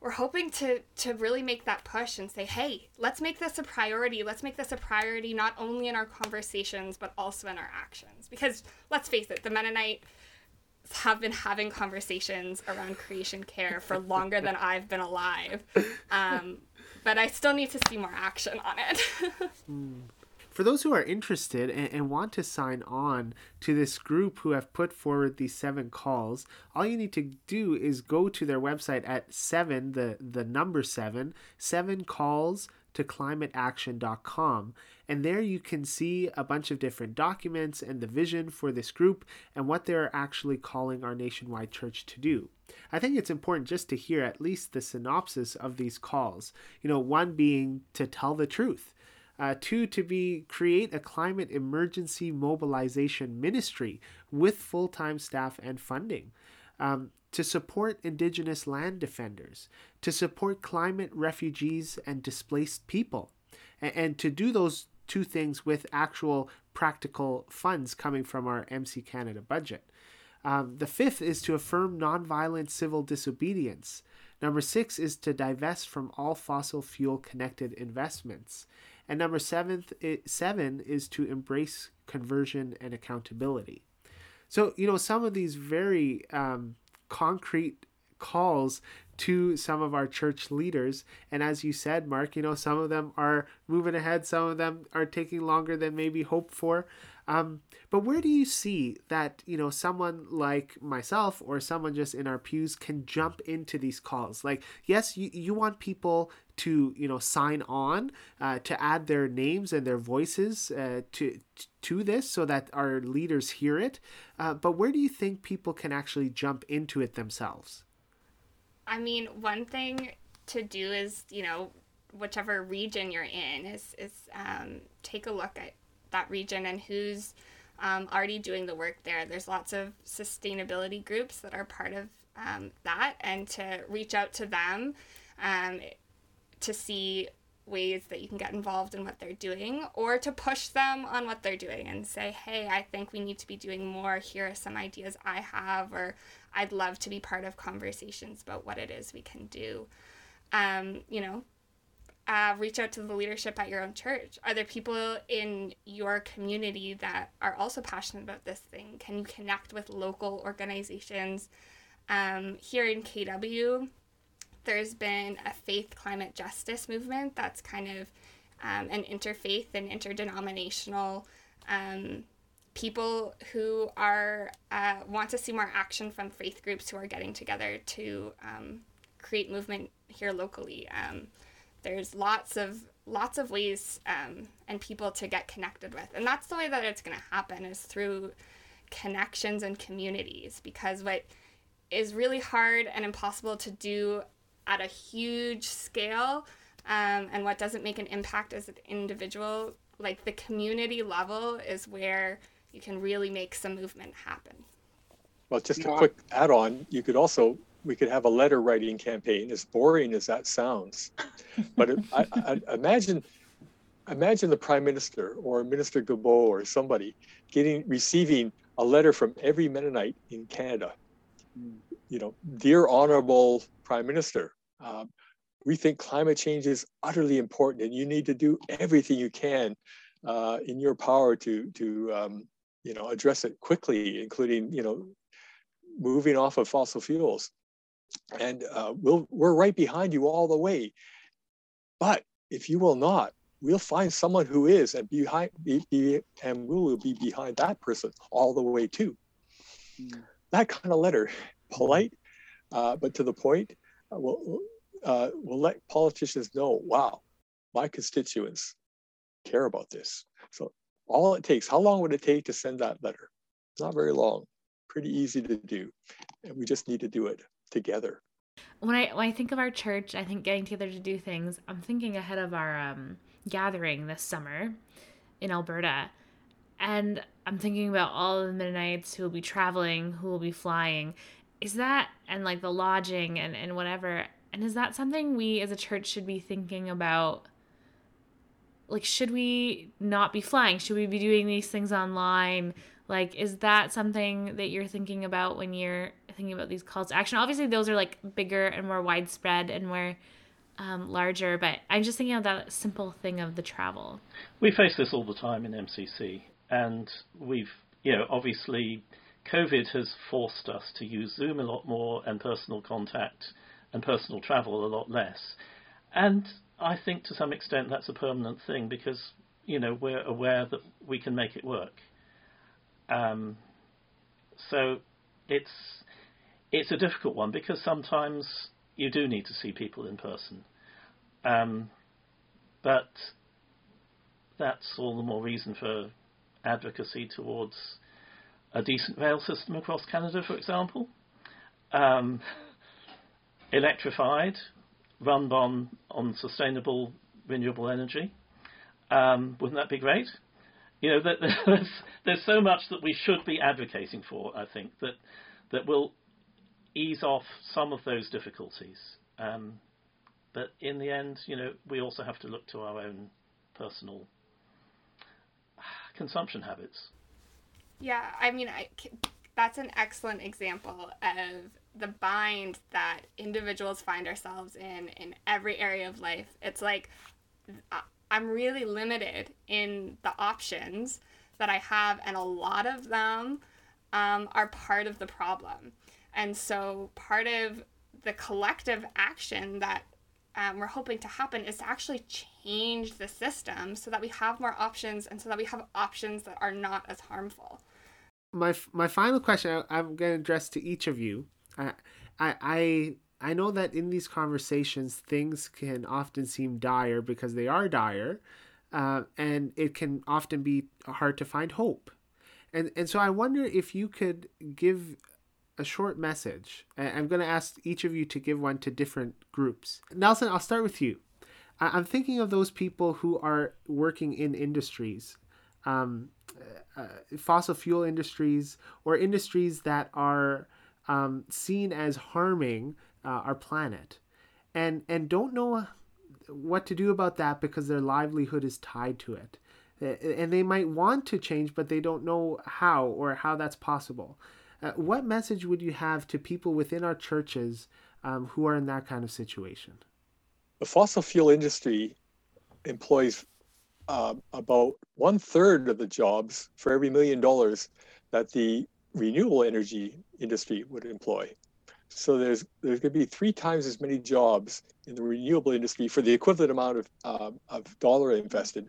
we're hoping to to really make that push and say, hey, let's make this a priority. Let's make this a priority not only in our conversations but also in our actions. Because let's face it, the Mennonite have been having conversations around creation care for longer than I've been alive. Um, but I still need to see more action on it. mm. For those who are interested and, and, want to sign on to this group who have put forward these seven calls, all you need to do is go to their website at seven, the, the number seven, seven calls to climateaction.com. And there you can see a bunch of different documents and the vision for this group and what they're actually calling our nationwide church to do. I think it's important just to hear at least the synopsis of these calls. You know, one being to tell the truth uh, two, to be create a climate emergency mobilization ministry with full time staff and funding. Um, to support Indigenous land defenders, to support climate refugees and displaced people, and, and to do those two things with actual practical funds coming from our MC Canada budget. Um, the fifth is to affirm nonviolent civil disobedience. Number six is to divest from all fossil fuel connected investments. And number seventh, it, seven is to embrace conversion and accountability. So, you know, some of these very um, concrete calls to some of our church leaders. And as you said, Mark, you know, some of them are moving ahead, some of them are taking longer than maybe hoped for. Um, but where do you see that you know someone like myself or someone just in our pews can jump into these calls? Like, yes, you, you want people to you know sign on uh, to add their names and their voices uh, to to this so that our leaders hear it. Uh, but where do you think people can actually jump into it themselves? I mean, one thing to do is you know whichever region you're in is is um, take a look at that region and who's um, already doing the work there. There's lots of sustainability groups that are part of um, that, and to reach out to them um, to see ways that you can get involved in what they're doing or to push them on what they're doing and say, hey, I think we need to be doing more. Here are some ideas I have, or I'd love to be part of conversations about what it is we can do. Um, you know, uh, reach out to the leadership at your own church. Are there people in your community that are also passionate about this thing? Can you connect with local organizations? Um, here in KW, there's been a faith climate justice movement that's kind of um, an interfaith and interdenominational um, people who are uh, want to see more action from faith groups who are getting together to um, create movement here locally. Um, there's lots of lots of ways um, and people to get connected with and that's the way that it's going to happen is through connections and communities because what is really hard and impossible to do at a huge scale um, and what doesn't make an impact as an individual like the community level is where you can really make some movement happen well just a quick add-on you could also we could have a letter writing campaign, as boring as that sounds. But it, I, I, imagine, imagine the prime minister or Minister Guilbeault or somebody getting receiving a letter from every Mennonite in Canada. You know, dear honorable prime minister, um, we think climate change is utterly important, and you need to do everything you can uh, in your power to to um, you know address it quickly, including you know moving off of fossil fuels and uh, we'll, we're right behind you all the way. But if you will not, we'll find someone who is and behind be, be, and we will be behind that person all the way too. Mm. That kind of letter, polite, uh, but to the point, uh, will uh, will let politicians know, wow, my constituents care about this. So all it takes, how long would it take to send that letter? Not very long, pretty easy to do. And we just need to do it together. When I when I think of our church, I think getting together to do things. I'm thinking ahead of our um, gathering this summer in Alberta, and I'm thinking about all the Mennonites who will be traveling, who will be flying. Is that and like the lodging and and whatever? And is that something we as a church should be thinking about? Like, should we not be flying? Should we be doing these things online? Like, is that something that you're thinking about when you're thinking about these calls to action? Obviously, those are like bigger and more widespread and more um, larger, but I'm just thinking of that simple thing of the travel. We face this all the time in MCC, and we've, you know, obviously, COVID has forced us to use Zoom a lot more and personal contact and personal travel a lot less. And I think to some extent that's a permanent thing because, you know, we're aware that we can make it work. Um, so it's it's a difficult one because sometimes you do need to see people in person. Um, but that's all the more reason for advocacy towards a decent rail system across Canada, for example. Um, electrified, run on, on sustainable renewable energy. Um, wouldn't that be great? You know, that, there's, there's so much that we should be advocating for, I think, that, that will ease off some of those difficulties. Um, but in the end, you know, we also have to look to our own personal consumption habits. Yeah, I mean, I, that's an excellent example of the bind that individuals find ourselves in in every area of life. It's like uh, I'm really limited in the options that I have, and a lot of them um, are part of the problem. And so, part of the collective action that um, we're hoping to happen is to actually change the system so that we have more options and so that we have options that are not as harmful. My my final question I, am going to address to each of you. I I I know that in these conversations things can often seem dire because they are dire, uh, and it can often be hard to find hope. And and so I wonder if you could give a short message. I'm going to ask each of you to give one to different groups. Nelson, I'll start with you. I'm thinking of those people who are working in industries, um, uh, fossil fuel industries, or industries that are um, seen as harming uh, our planet, and and don't know what to do about that because their livelihood is tied to it, and they might want to change, but they don't know how or how that's possible. Uh, what message would you have to people within our churches um, who are in that kind of situation? The fossil fuel industry employs uh, about one third of the jobs for every million dollars that the renewable energy industry would employ. So there's there's going to be three times as many jobs in the renewable industry for the equivalent amount of uh, of dollar invested,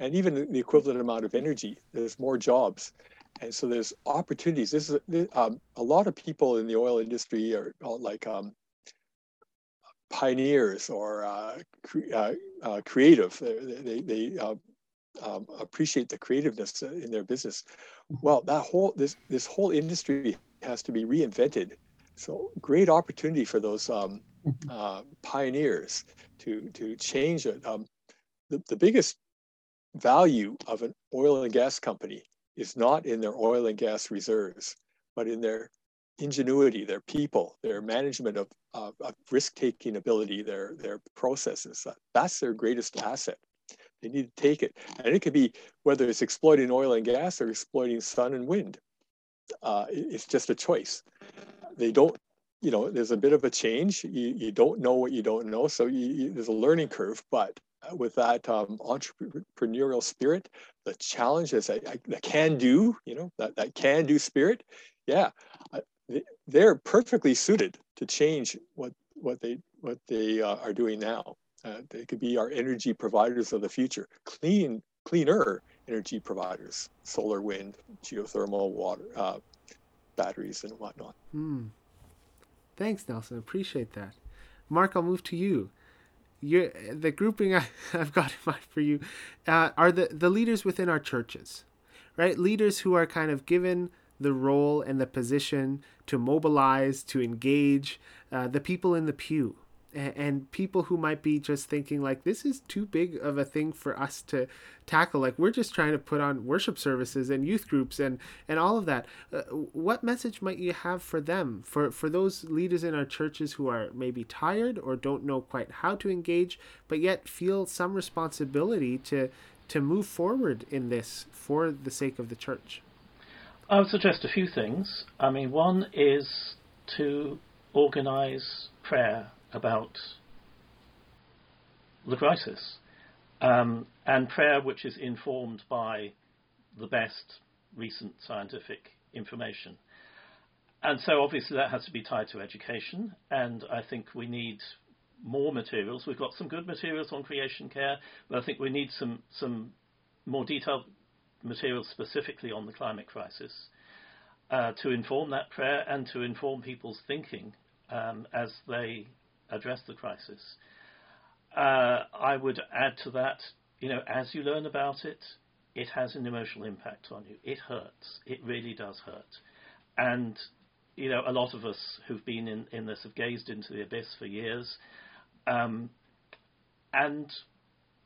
and even the equivalent amount of energy. There's more jobs, and so there's opportunities. This is um, a lot of people in the oil industry are like um, pioneers or uh, cre- uh, uh, creative. They they, uh, um, appreciate the creativeness in their business. Well, that whole this this whole industry has to be reinvented. So great opportunity for those um, mm-hmm. uh, pioneers to to change it. Um, the, the biggest value of an oil and gas company is not in their oil and gas reserves, but in their ingenuity, their people, their management of, of, of risk-taking ability, their, their processes. That's their greatest asset. They need to take it. And it could be whether it's exploiting oil and gas or exploiting sun and wind. Uh, it's just a choice. They don't, you know, there's a bit of a change. You, you don't know what you don't know. So you, you, there's a learning curve, but with that um, entrepreneurial spirit, the challenge is a, the can do, you know, that, that can do spirit. Yeah, they're perfectly suited to change what, what they, what they uh, are doing now. Uh, they could be our energy providers of the future, clean, cleaner energy providers, solar, wind, geothermal, water, uh, batteries, and whatnot. Hmm. Thanks, Nelson. Appreciate that. Mark, I'll move to you you the grouping I, have got in mind for you uh, are the the leaders within our churches, right? Leaders who are kind of given the role and the position to mobilize, to engage uh, the people in the pew, and people who might be just thinking like this is too big of a thing for us to tackle. Like we're just trying to put on worship services and youth groups and and all of that. Uh, what message might you have for them? For for those leaders in our churches who are maybe tired or don't know quite how to engage but yet feel some responsibility to to move forward in this for the sake of the church? I would suggest a few things. I mean, one is to organise prayer about the crisis, um, and prayer which is informed by the best recent scientific information. And so, obviously, that has to be tied to education, and I think we need more materials. We've got some good materials on creation care, but I think we need some some more detailed materials specifically on the climate crisis uh, to inform that prayer and to inform people's thinking um, as they address the crisis. Uh, I would add to that, you know, as you learn about it, it has an emotional impact on you. It hurts. It really does hurt. And, you know, a lot of us who've been in, in this have gazed into the abyss for years. Um, and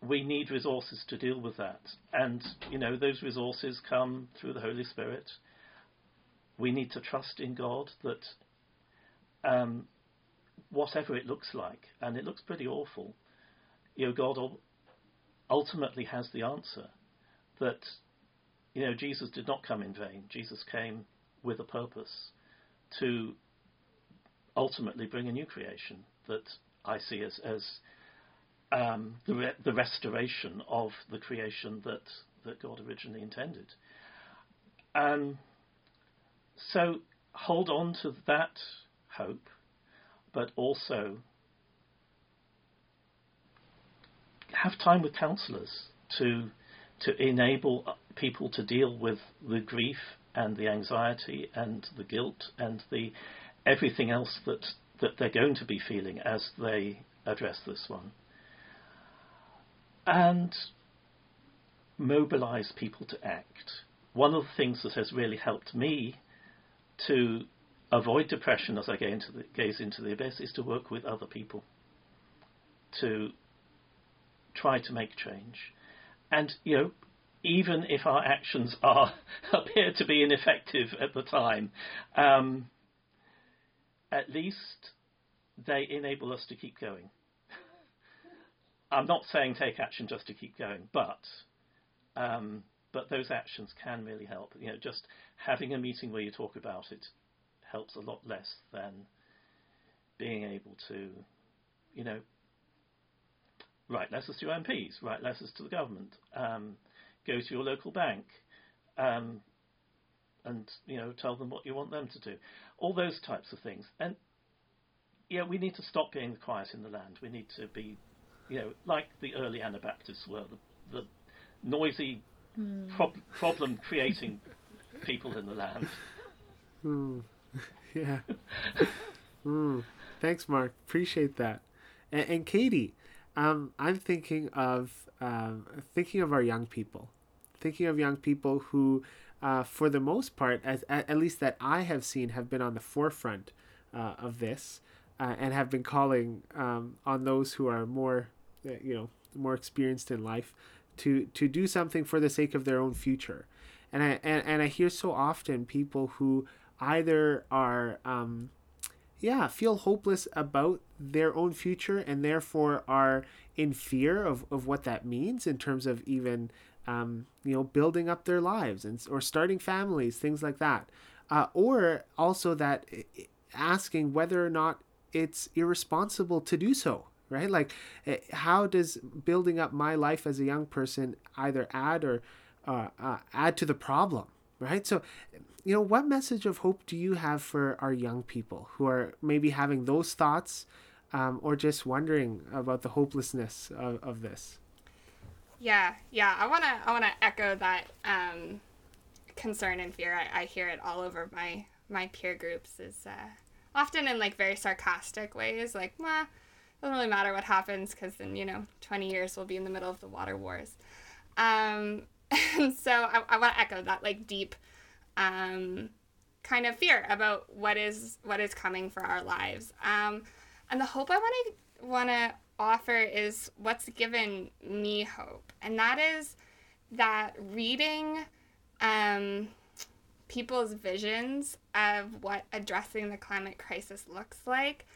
we need resources to deal with that. And, you know, those resources come through the Holy Spirit. We need to trust in God that um, whatever it looks like, and it looks pretty awful, you know, God ultimately has the answer. That, you know, Jesus did not come in vain. Jesus came with a purpose to ultimately bring a new creation that I see as, as um, the, re- the restoration of the creation that, that God originally intended. Um, so hold on to that hope, but also have time with counselors to to enable people to deal with the grief and the anxiety and the guilt and the everything else that that they're going to be feeling as they address this one and mobilize people to act. One of the things that has really helped me to avoid depression as I into the, gaze into the abyss is to work with other people, to try to make change. And, you know, even if our actions are appear to be ineffective at the time, um, at least they enable us to keep going. I'm not saying take action just to keep going, but um, but those actions can really help. You know, just having a meeting where you talk about it helps a lot less than being able to, you know, write letters to your MPs, write letters to the government, um, go to your local bank, um, and you know, tell them what you want them to do. All those types of things. And yeah, we need to stop being quiet in the land. We need to be you know, like the early Anabaptists were, the, the noisy, mm. prob- problem creating people in the land. Mm. Yeah. mm. Thanks, Mark. Appreciate that. And, and Katie, um, I'm thinking of um, thinking of our young people, thinking of young people who, uh, for the most part, as at, at, least that I have seen, have been on the forefront uh, of this, uh, and have been calling um, on those who are more uh, you know more experienced in life to to do something for the sake of their own future and i and, and i hear so often people who either are um yeah feel hopeless about their own future and therefore are in fear of, of what that means in terms of even um, you know building up their lives and or starting families things like that uh, or also that asking whether or not it's irresponsible to do so right? Like, eh, how does building up my life as a young person either add or uh, uh, add to the problem, right? So, you know, what message of hope do you have for our young people who are maybe having those thoughts um, or just wondering about the hopelessness of, of this? Yeah, yeah, I wanna I wanna echo that um, concern and fear. I, I hear it all over my my peer groups is uh, often in like very sarcastic ways, like, "Well, it doesn't really matter what happens because then you know 20 years we'll be in the middle of the water wars um, and so i, I want to echo that like deep um, kind of fear about what is what is coming for our lives. Um, and the hope i want to want to offer is what's given me hope. And that is that reading um, people's visions of what addressing the climate crisis looks like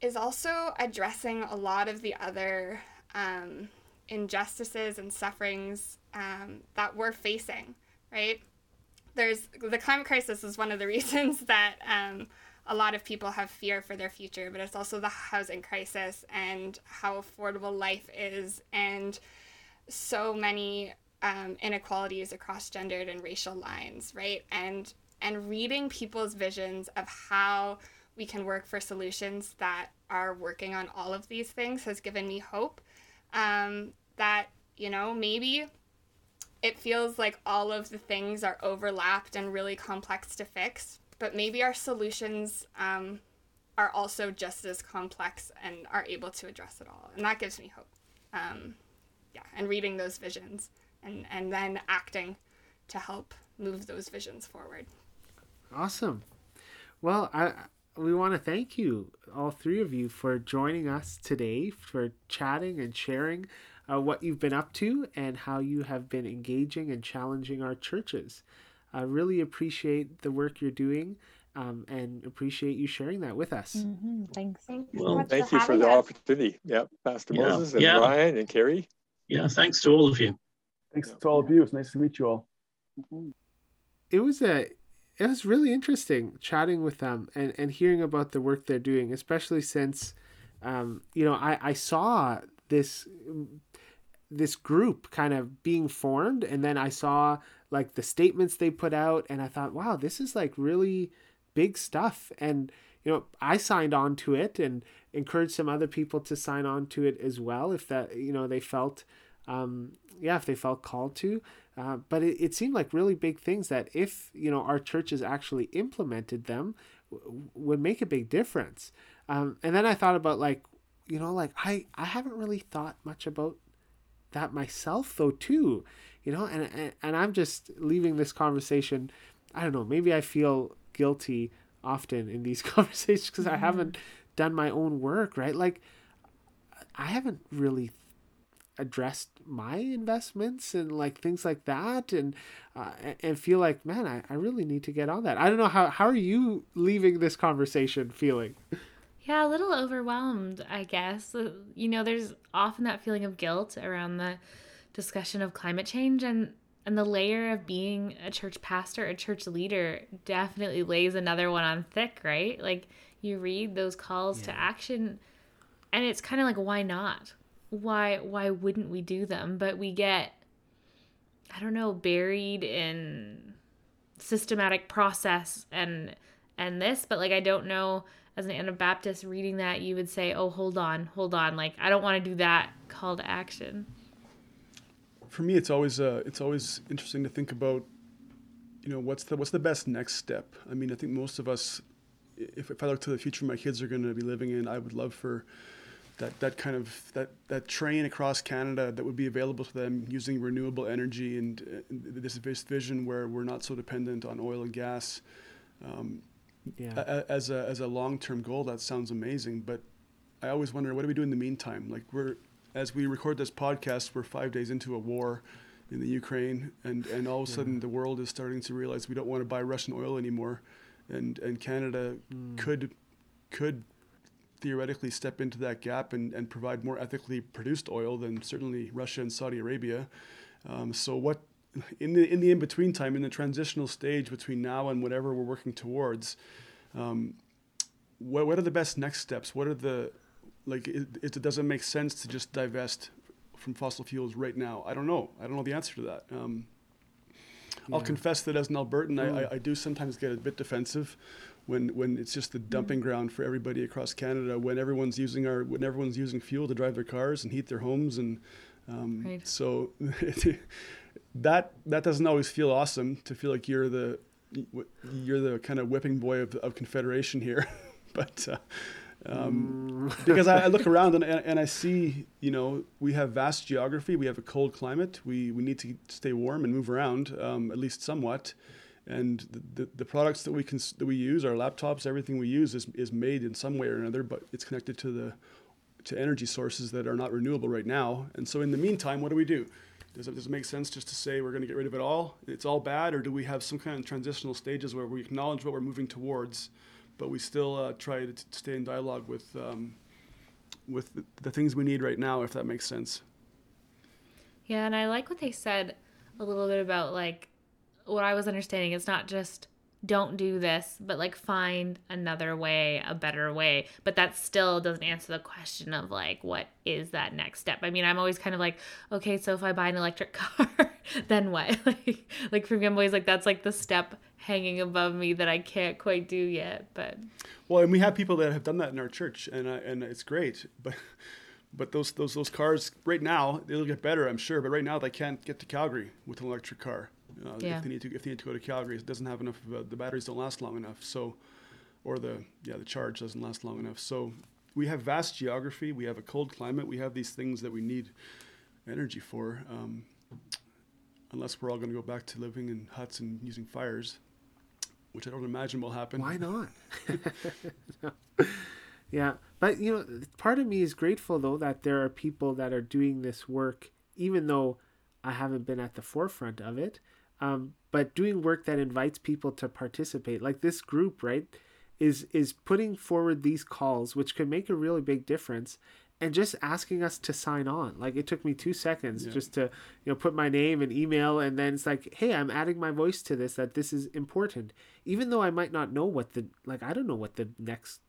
is also addressing a lot of the other um, injustices and sufferings um, that we're facing, right? there's the climate crisis is one of the reasons that um, a lot of people have fear for their future, but it's also the housing crisis and how affordable life is, and so many um, inequalities across gendered and racial lines, right? And and reading people's visions of how we can work for solutions that are working on all of these things has given me hope um, that you know maybe it feels like all of the things are overlapped and really complex to fix, but maybe our solutions um, are also just as complex and are able to address it all. And that gives me hope. Um, yeah, and reading those visions and, and then acting to help move those visions forward. Awesome. Well, I we want to thank you, all three of you, for joining us today, for chatting and sharing uh, what you've been up to and how you have been engaging and challenging our churches. I really appreciate the work you're doing um, and appreciate you sharing that with us. Mm-hmm. Thanks. well, thank you for the us. opportunity. Yeah, Pastor yeah. Moses and yeah. Ryan and Carrie. Yeah, thanks to all of you. Thanks to all of you. It's nice to meet you all. It was a it was really interesting chatting with them and, and hearing about the work they're doing, especially since um, you know I, I saw this this group kind of being formed and then i saw like the statements they put out and i thought wow this is like really big stuff. And you know i signed on to it and encouraged some other people to sign on to it as well if that you know they felt um, yeah if they felt called to. Uh, but it, it seemed like really big things that if you know our churches actually implemented them w- would make a big difference. Um, and then i thought about like you know like i i haven't really thought much about that myself though too you know and and, and i'm just leaving this conversation i don't know maybe i feel guilty often in these conversations because mm-hmm. i haven't done my own work right? Like i haven't really addressed my investments and like things like that and uh, and feel like man I, I really need to get on that. I don't know how how are you leaving this conversation feeling Yeah, a little overwhelmed, I guess. Uh, you know, there's often that feeling of guilt around the discussion of climate change and and the layer of being a church pastor, a church leader definitely lays another one on thick, right? Like you read those calls yeah. to action and it's kind of like why not? Why why wouldn't we do them? But we get I don't know, buried in systematic process and and this, but like I don't know as an Anabaptist reading that, you would say, "Oh, hold on, hold on. Like I don't want to do that call to action." For me, it's always uh, it's always interesting to think about, you know, what's the what's the best next step. I mean, I think most of us, if, if I look to the future my kids are going to be living in, I would love for that that kind of that that train across Canada that would be available to them using renewable energy and, and this vision where we're not so dependent on oil and gas. Um, yeah. as a as a long term goal, that sounds amazing. But I always wonder, what do we do in the meantime? Like we're as we record this podcast, we're five days into a war in the Ukraine, and, and all of a yeah. sudden the world is starting to realize we don't want to buy Russian oil anymore, and and Canada mm. could could theoretically step into that gap and, and provide more ethically produced oil than certainly Russia and Saudi Arabia. Um, so what in the in the in between time, in the transitional stage between now and whatever we're working towards, um, what what are the best next steps? What are the like? It, it doesn't make sense to just divest from fossil fuels right now. I don't know. I don't know the answer to that. Um, yeah. I'll confess that as an Albertan, I, I, I, do sometimes get a bit defensive when when it's just the dumping mm. ground for everybody across Canada. When everyone's using our when everyone's using fuel to drive their cars and heat their homes, and um, right. so that that doesn't always feel awesome to feel like you're the you're the kind of whipping boy of, of Confederation here, but uh, um, mm. because I, I, look around and, and I see you know we have vast geography, we have a cold climate, we we need to stay warm and move around um, at least somewhat, and the, the, the, products that we can that we use, our laptops, everything we use is is made in some way or another, but it's connected to the to energy sources that are not renewable right now, and so in the meantime, what do we do? Does it, does it make sense just to say we're going to get rid of it all? It's all bad, or do we have some kind of transitional stages where we acknowledge what we're moving towards, but we still uh, try to t- stay in dialogue with um, with the, the things we need right now, if that makes sense? Yeah, and I like what they said a little bit about like what I was understanding, it's not just don't do this, but like find another way, a better way. But that still doesn't answer the question of like, what is that next step? I mean, I'm always kind of like, okay, so if I buy an electric car, then what? like, like for me, I'm always like, that's like the step hanging above me that I can't quite do yet. But well, and we have people that have done that in our church, and uh, and it's great. But but those those those cars right now they'll get better, I'm sure. But right now they can't get to Calgary with an electric car. Uh, yeah. If they need to, if they need to go to Calgary, it doesn't have enough. Uh, the batteries don't last long enough. So, or the yeah, the charge doesn't last long enough. So, we have vast geography. We have a cold climate. We have these things that we need energy for. Um, unless we're all going to go back to living in huts and using fires, which I don't imagine will happen. Why not? Yeah, but you know, part of me is grateful though that there are people that are doing this work, even though I haven't been at the forefront of it um, but doing work that invites people to participate like this group right is is putting forward these calls which could make a really big difference and just asking us to sign on like it took me two seconds yeah. just to you know put my name and email and then it's like hey i'm adding my voice to this that this is important even though i might not know what the like i don't know what the next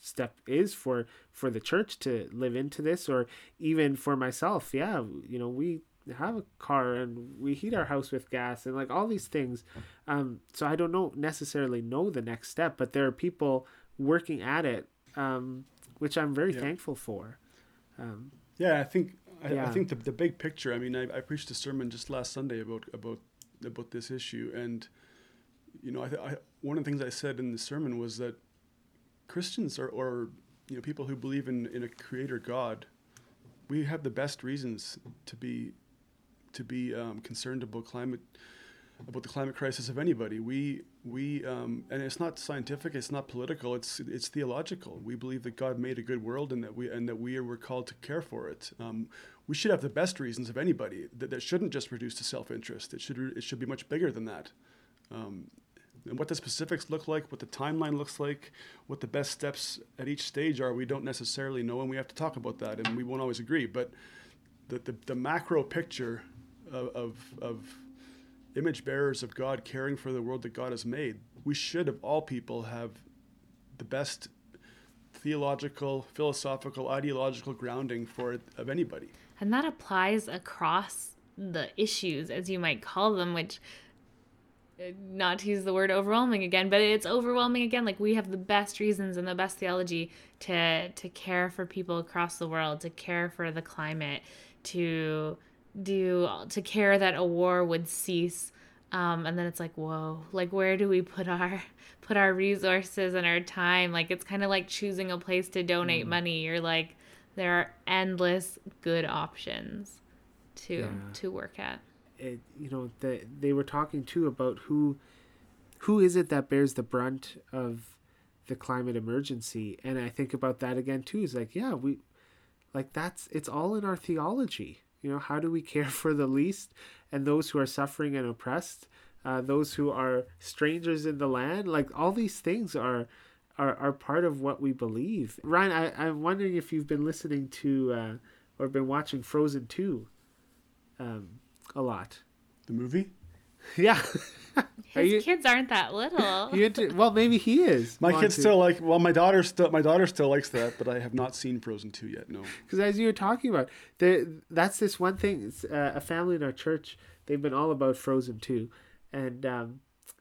step is for for the church to live into this or even for myself yeah you know we have a car and we heat our house with gas and like all these things. Um, so I don't know necessarily know the next step, but there are people working at it, um, which I'm very yeah. thankful for. Um, yeah, I think I, yeah. I, think the, the big picture. I mean, I, I preached a sermon just last Sunday about about about this issue, and you know, I, I, one of the things I said in the sermon was that Christians are, or you know, people who believe in in a creator God, we have the best reasons to be to be um, concerned about climate about the climate crisis of anybody. We we um, and it's not scientific, it's not political, it's it's theological. We believe that God made a good world and that we and that we were called to care for it. Um, we should have the best reasons of anybody. That, that shouldn't just reduce to self-interest. It should it should be much bigger than that. Um, and what the specifics look like, what the timeline looks like, what the best steps at each stage are, we don't necessarily know, and we have to talk about that, and we won't always agree. But the, the, the macro picture of, of, image bearers of God caring for the world that God has made. We should, of all people, have the best theological, philosophical, ideological grounding for it of anybody. And that applies across the issues, as you might call them, which uh, not to use the word overwhelming again, but it's overwhelming again. Like we have the best reasons and the best theology to to care for people across the world, to care for the climate, to do to care that a war would cease. Um, and then it's like whoa like where do we put our put our resources and our time? Like it's kind of like choosing a place to donate mm. money. You're like there are endless good options to yeah. to work at. It, you know the, they were talking too about who who is it that bears the brunt of the climate emergency? And i think about that again too. Is like yeah we like that's it's all in our theology you know, how do we care for the least and those who are suffering and oppressed, uh, those who are strangers in the land? Like all these things are are, are part of what we believe. Ryan, I, I'm wondering if you've been listening to uh, or been watching Frozen 2 um, a lot. The movie? Yeah. His you, kids aren't that little. You into, well, maybe he is. My kids to. still like. Well, my daughter still. My daughter still likes that, but I have not seen Frozen two yet. No. Because as you were talking about, there, that's this one thing. Uh, a family in our church. They've been all about Frozen two, and um,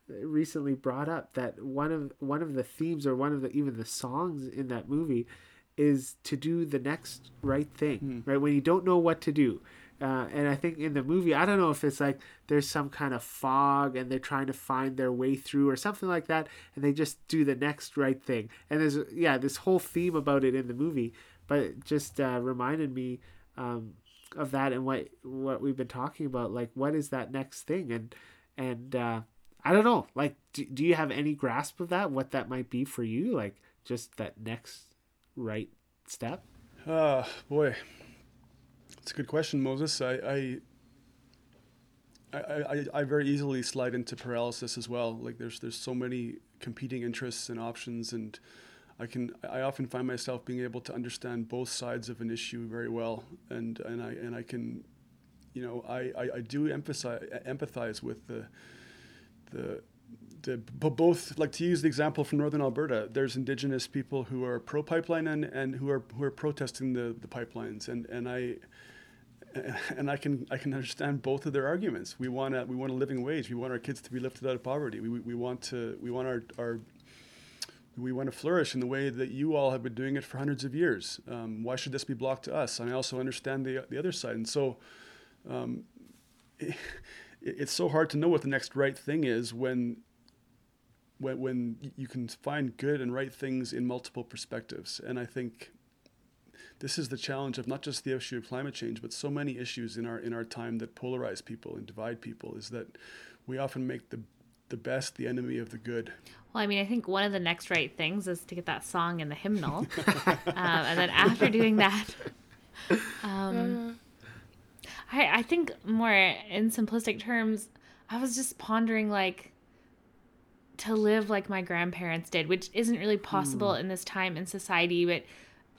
recently brought up that one of one of the themes or one of the even the songs in that movie is to do the next right thing. Mm. Right when you don't know what to do uh, and I think in the movie, I don't know if it's like there's some kind of fog and they're trying to find their way through or something like that, and they just do the next right thing. And there's yeah, this whole theme about it in the movie, but it just uh, reminded me um, of that and what what we've been talking about. Like, what is that next thing? And and uh, I don't know. Like, do, do you have any grasp of that? What that might be for you? Like, just that next right step? Uh, boy, it's a good question, Moses. I, I I, I, I, very easily slide into paralysis as well. Like there's there's so many competing interests and options, and I can I often find myself being able to understand both sides of an issue very well, and and I and I can, you know, I, I, I do emphasize empathize with the the the, but both like to use the example from northern Alberta. There's indigenous people who are pro pipeline and, and who are who are protesting the, the pipelines, and and I and I can I can understand both of their arguments. We want a we want a living wage. We want our kids to be lifted out of poverty. We, we, we want to we want our, our we want to flourish in the way that you all have been doing it for hundreds of years. Um, why should this be blocked to us? And I also understand the the other side. And so. Um, it, it's so hard to know what the next right thing is when when, when you can find good and right things in multiple perspectives. And I think this is the challenge of not just the issue of climate change, but so many issues in our in our time that polarize people and divide people. Is that we often make the the best the enemy of the good. Well, I mean, I think one of the next right things is to get that song in the hymnal, um, and then after doing that, um, I I think more in simplistic terms, I was just pondering like to live like my grandparents did, which isn't really possible mm. in this time in society. But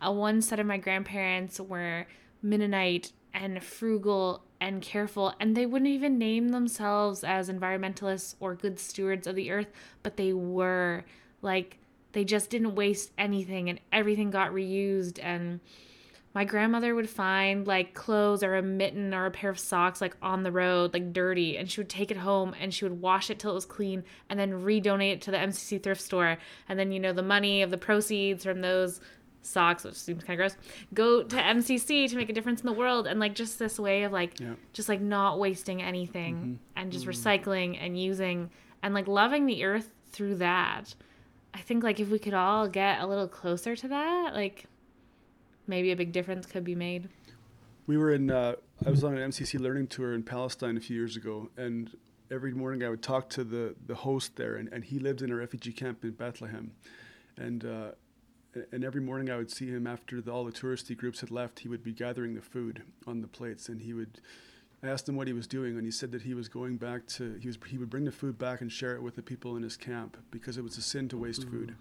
a one set of my grandparents were Mennonite and frugal and careful, and they wouldn't even name themselves as environmentalists or good stewards of the earth, but they were. Like they just didn't waste anything, and everything got reused and my grandmother would find like clothes or a mitten or a pair of socks like on the road like dirty and she would take it home and she would wash it till it was clean and then redonate it to the MCC thrift store. And then you know the money of the proceeds from those socks which seems kind of gross go to MCC to make a difference in the world and like just this way of like yeah. just like not wasting anything mm-hmm. and just mm-hmm. recycling and using and like loving the earth through that I think like if we could all get a little closer to that like maybe a big difference could be made. We were in. Uh, I was on an MCC learning tour in Palestine a few years ago, and every morning I would talk to the the host there, and, and he lived in a refugee camp in Bethlehem, and. Uh, and every morning I would see him after the, all the touristy groups had left. He would be gathering the food on the plates, and he would. I asked him what he was doing, and he said that he was going back to. He was. He would bring the food back and share it with the people in his camp because it was a sin to waste mm. food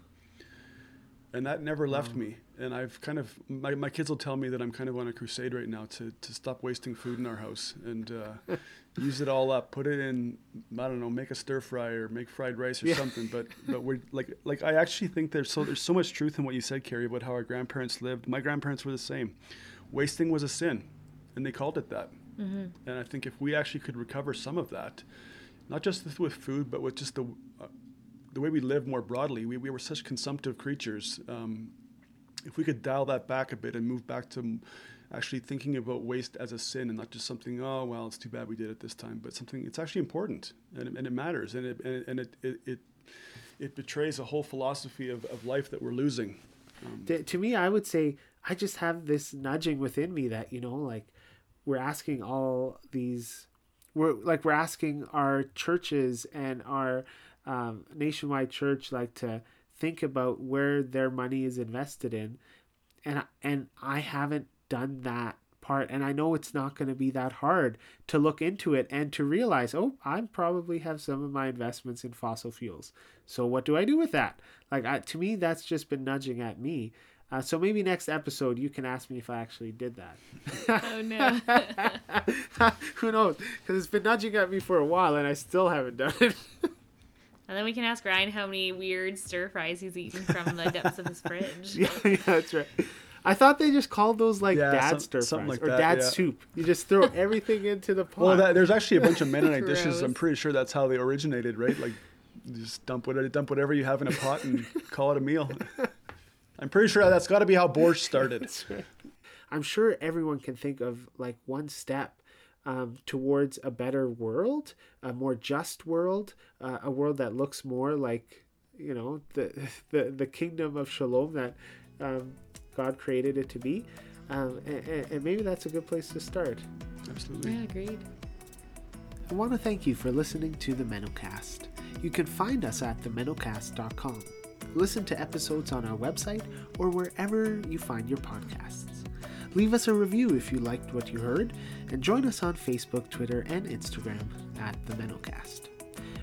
and that never left me. And I've kind of my, my kids will tell me that I'm kind of on a crusade right now to to stop wasting food in our house and uh, use it all up. Put it in I don't know, make a stir fry or make fried rice or yeah. something. But but we're like like I actually think there's so there's so much truth in what you said, Carrie, about how our grandparents lived. My grandparents were the same. Wasting was a sin, and they called it that. Mm-hmm. And I think if we actually could recover some of that, not just with food, but with just the the way we live more broadly, we, we were such consumptive creatures. Um, if we could dial that back a bit and move back to actually thinking about waste as a sin and not just something, oh, well, it's too bad we did it this time, but something, it's actually important and it, and it matters and it, and, it, it, it, it, betrays a whole philosophy of, of life that we're losing. Um, to, to me, I would say I just have this nudging within me that, you know, like we're asking all these, we're like, we're asking our churches and our, um, nationwide church like to think about where their money is invested in and and I haven't done that part and I know it's not going to be that hard to look into it and to realize oh I probably have some of my investments in fossil fuels so what do I do with that like I, to me that's just been nudging at me uh, so maybe next episode you can ask me if I actually did that. oh no. Who knows? Because it's been nudging at me for a while and I still haven't done it. And then we can ask Ryan how many weird stir fries he's eaten from the depths of his fridge. yeah, yeah, that's right. I thought they just called those like yeah, dad some, stir fries like or that, dad yeah. soup. You just throw everything into the pot. Well, that, there's actually a bunch of Mennonite dishes. I'm pretty sure that's how they originated, right? Like, just dump whatever, dump whatever you have in a pot and call it a meal. I'm pretty sure that's got to be how borscht started. Right. I'm sure everyone can think of like one step um, towards a better world, a more just world, uh, a world that looks more like you know the the, the kingdom of shalom that um, God created it to be, um, and, and, maybe that's a good place to start. Absolutely. Yeah, agreed. I want to thank you for listening to the MennoCast. You can find us at themennocast.com. Listen to episodes on our website or wherever you find your podcasts. Leave us a review if you liked what you heard, and join us on Facebook, Twitter, and Instagram at The MennoCast.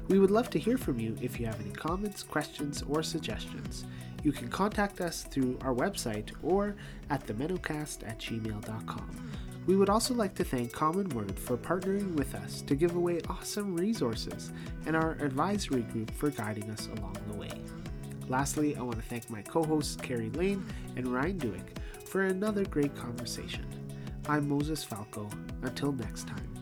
We would love to hear from you if you have any comments, questions, or suggestions. You can contact us through our website or at themennocast at gmail.com. We would also like to thank CommonWord for partnering with us to give away awesome resources and our advisory group for guiding us along the way. Lastly, I want to thank my co hosts Carrie Lane and Ryan Dueck for another great conversation. I'm Moses Falco. Until next time.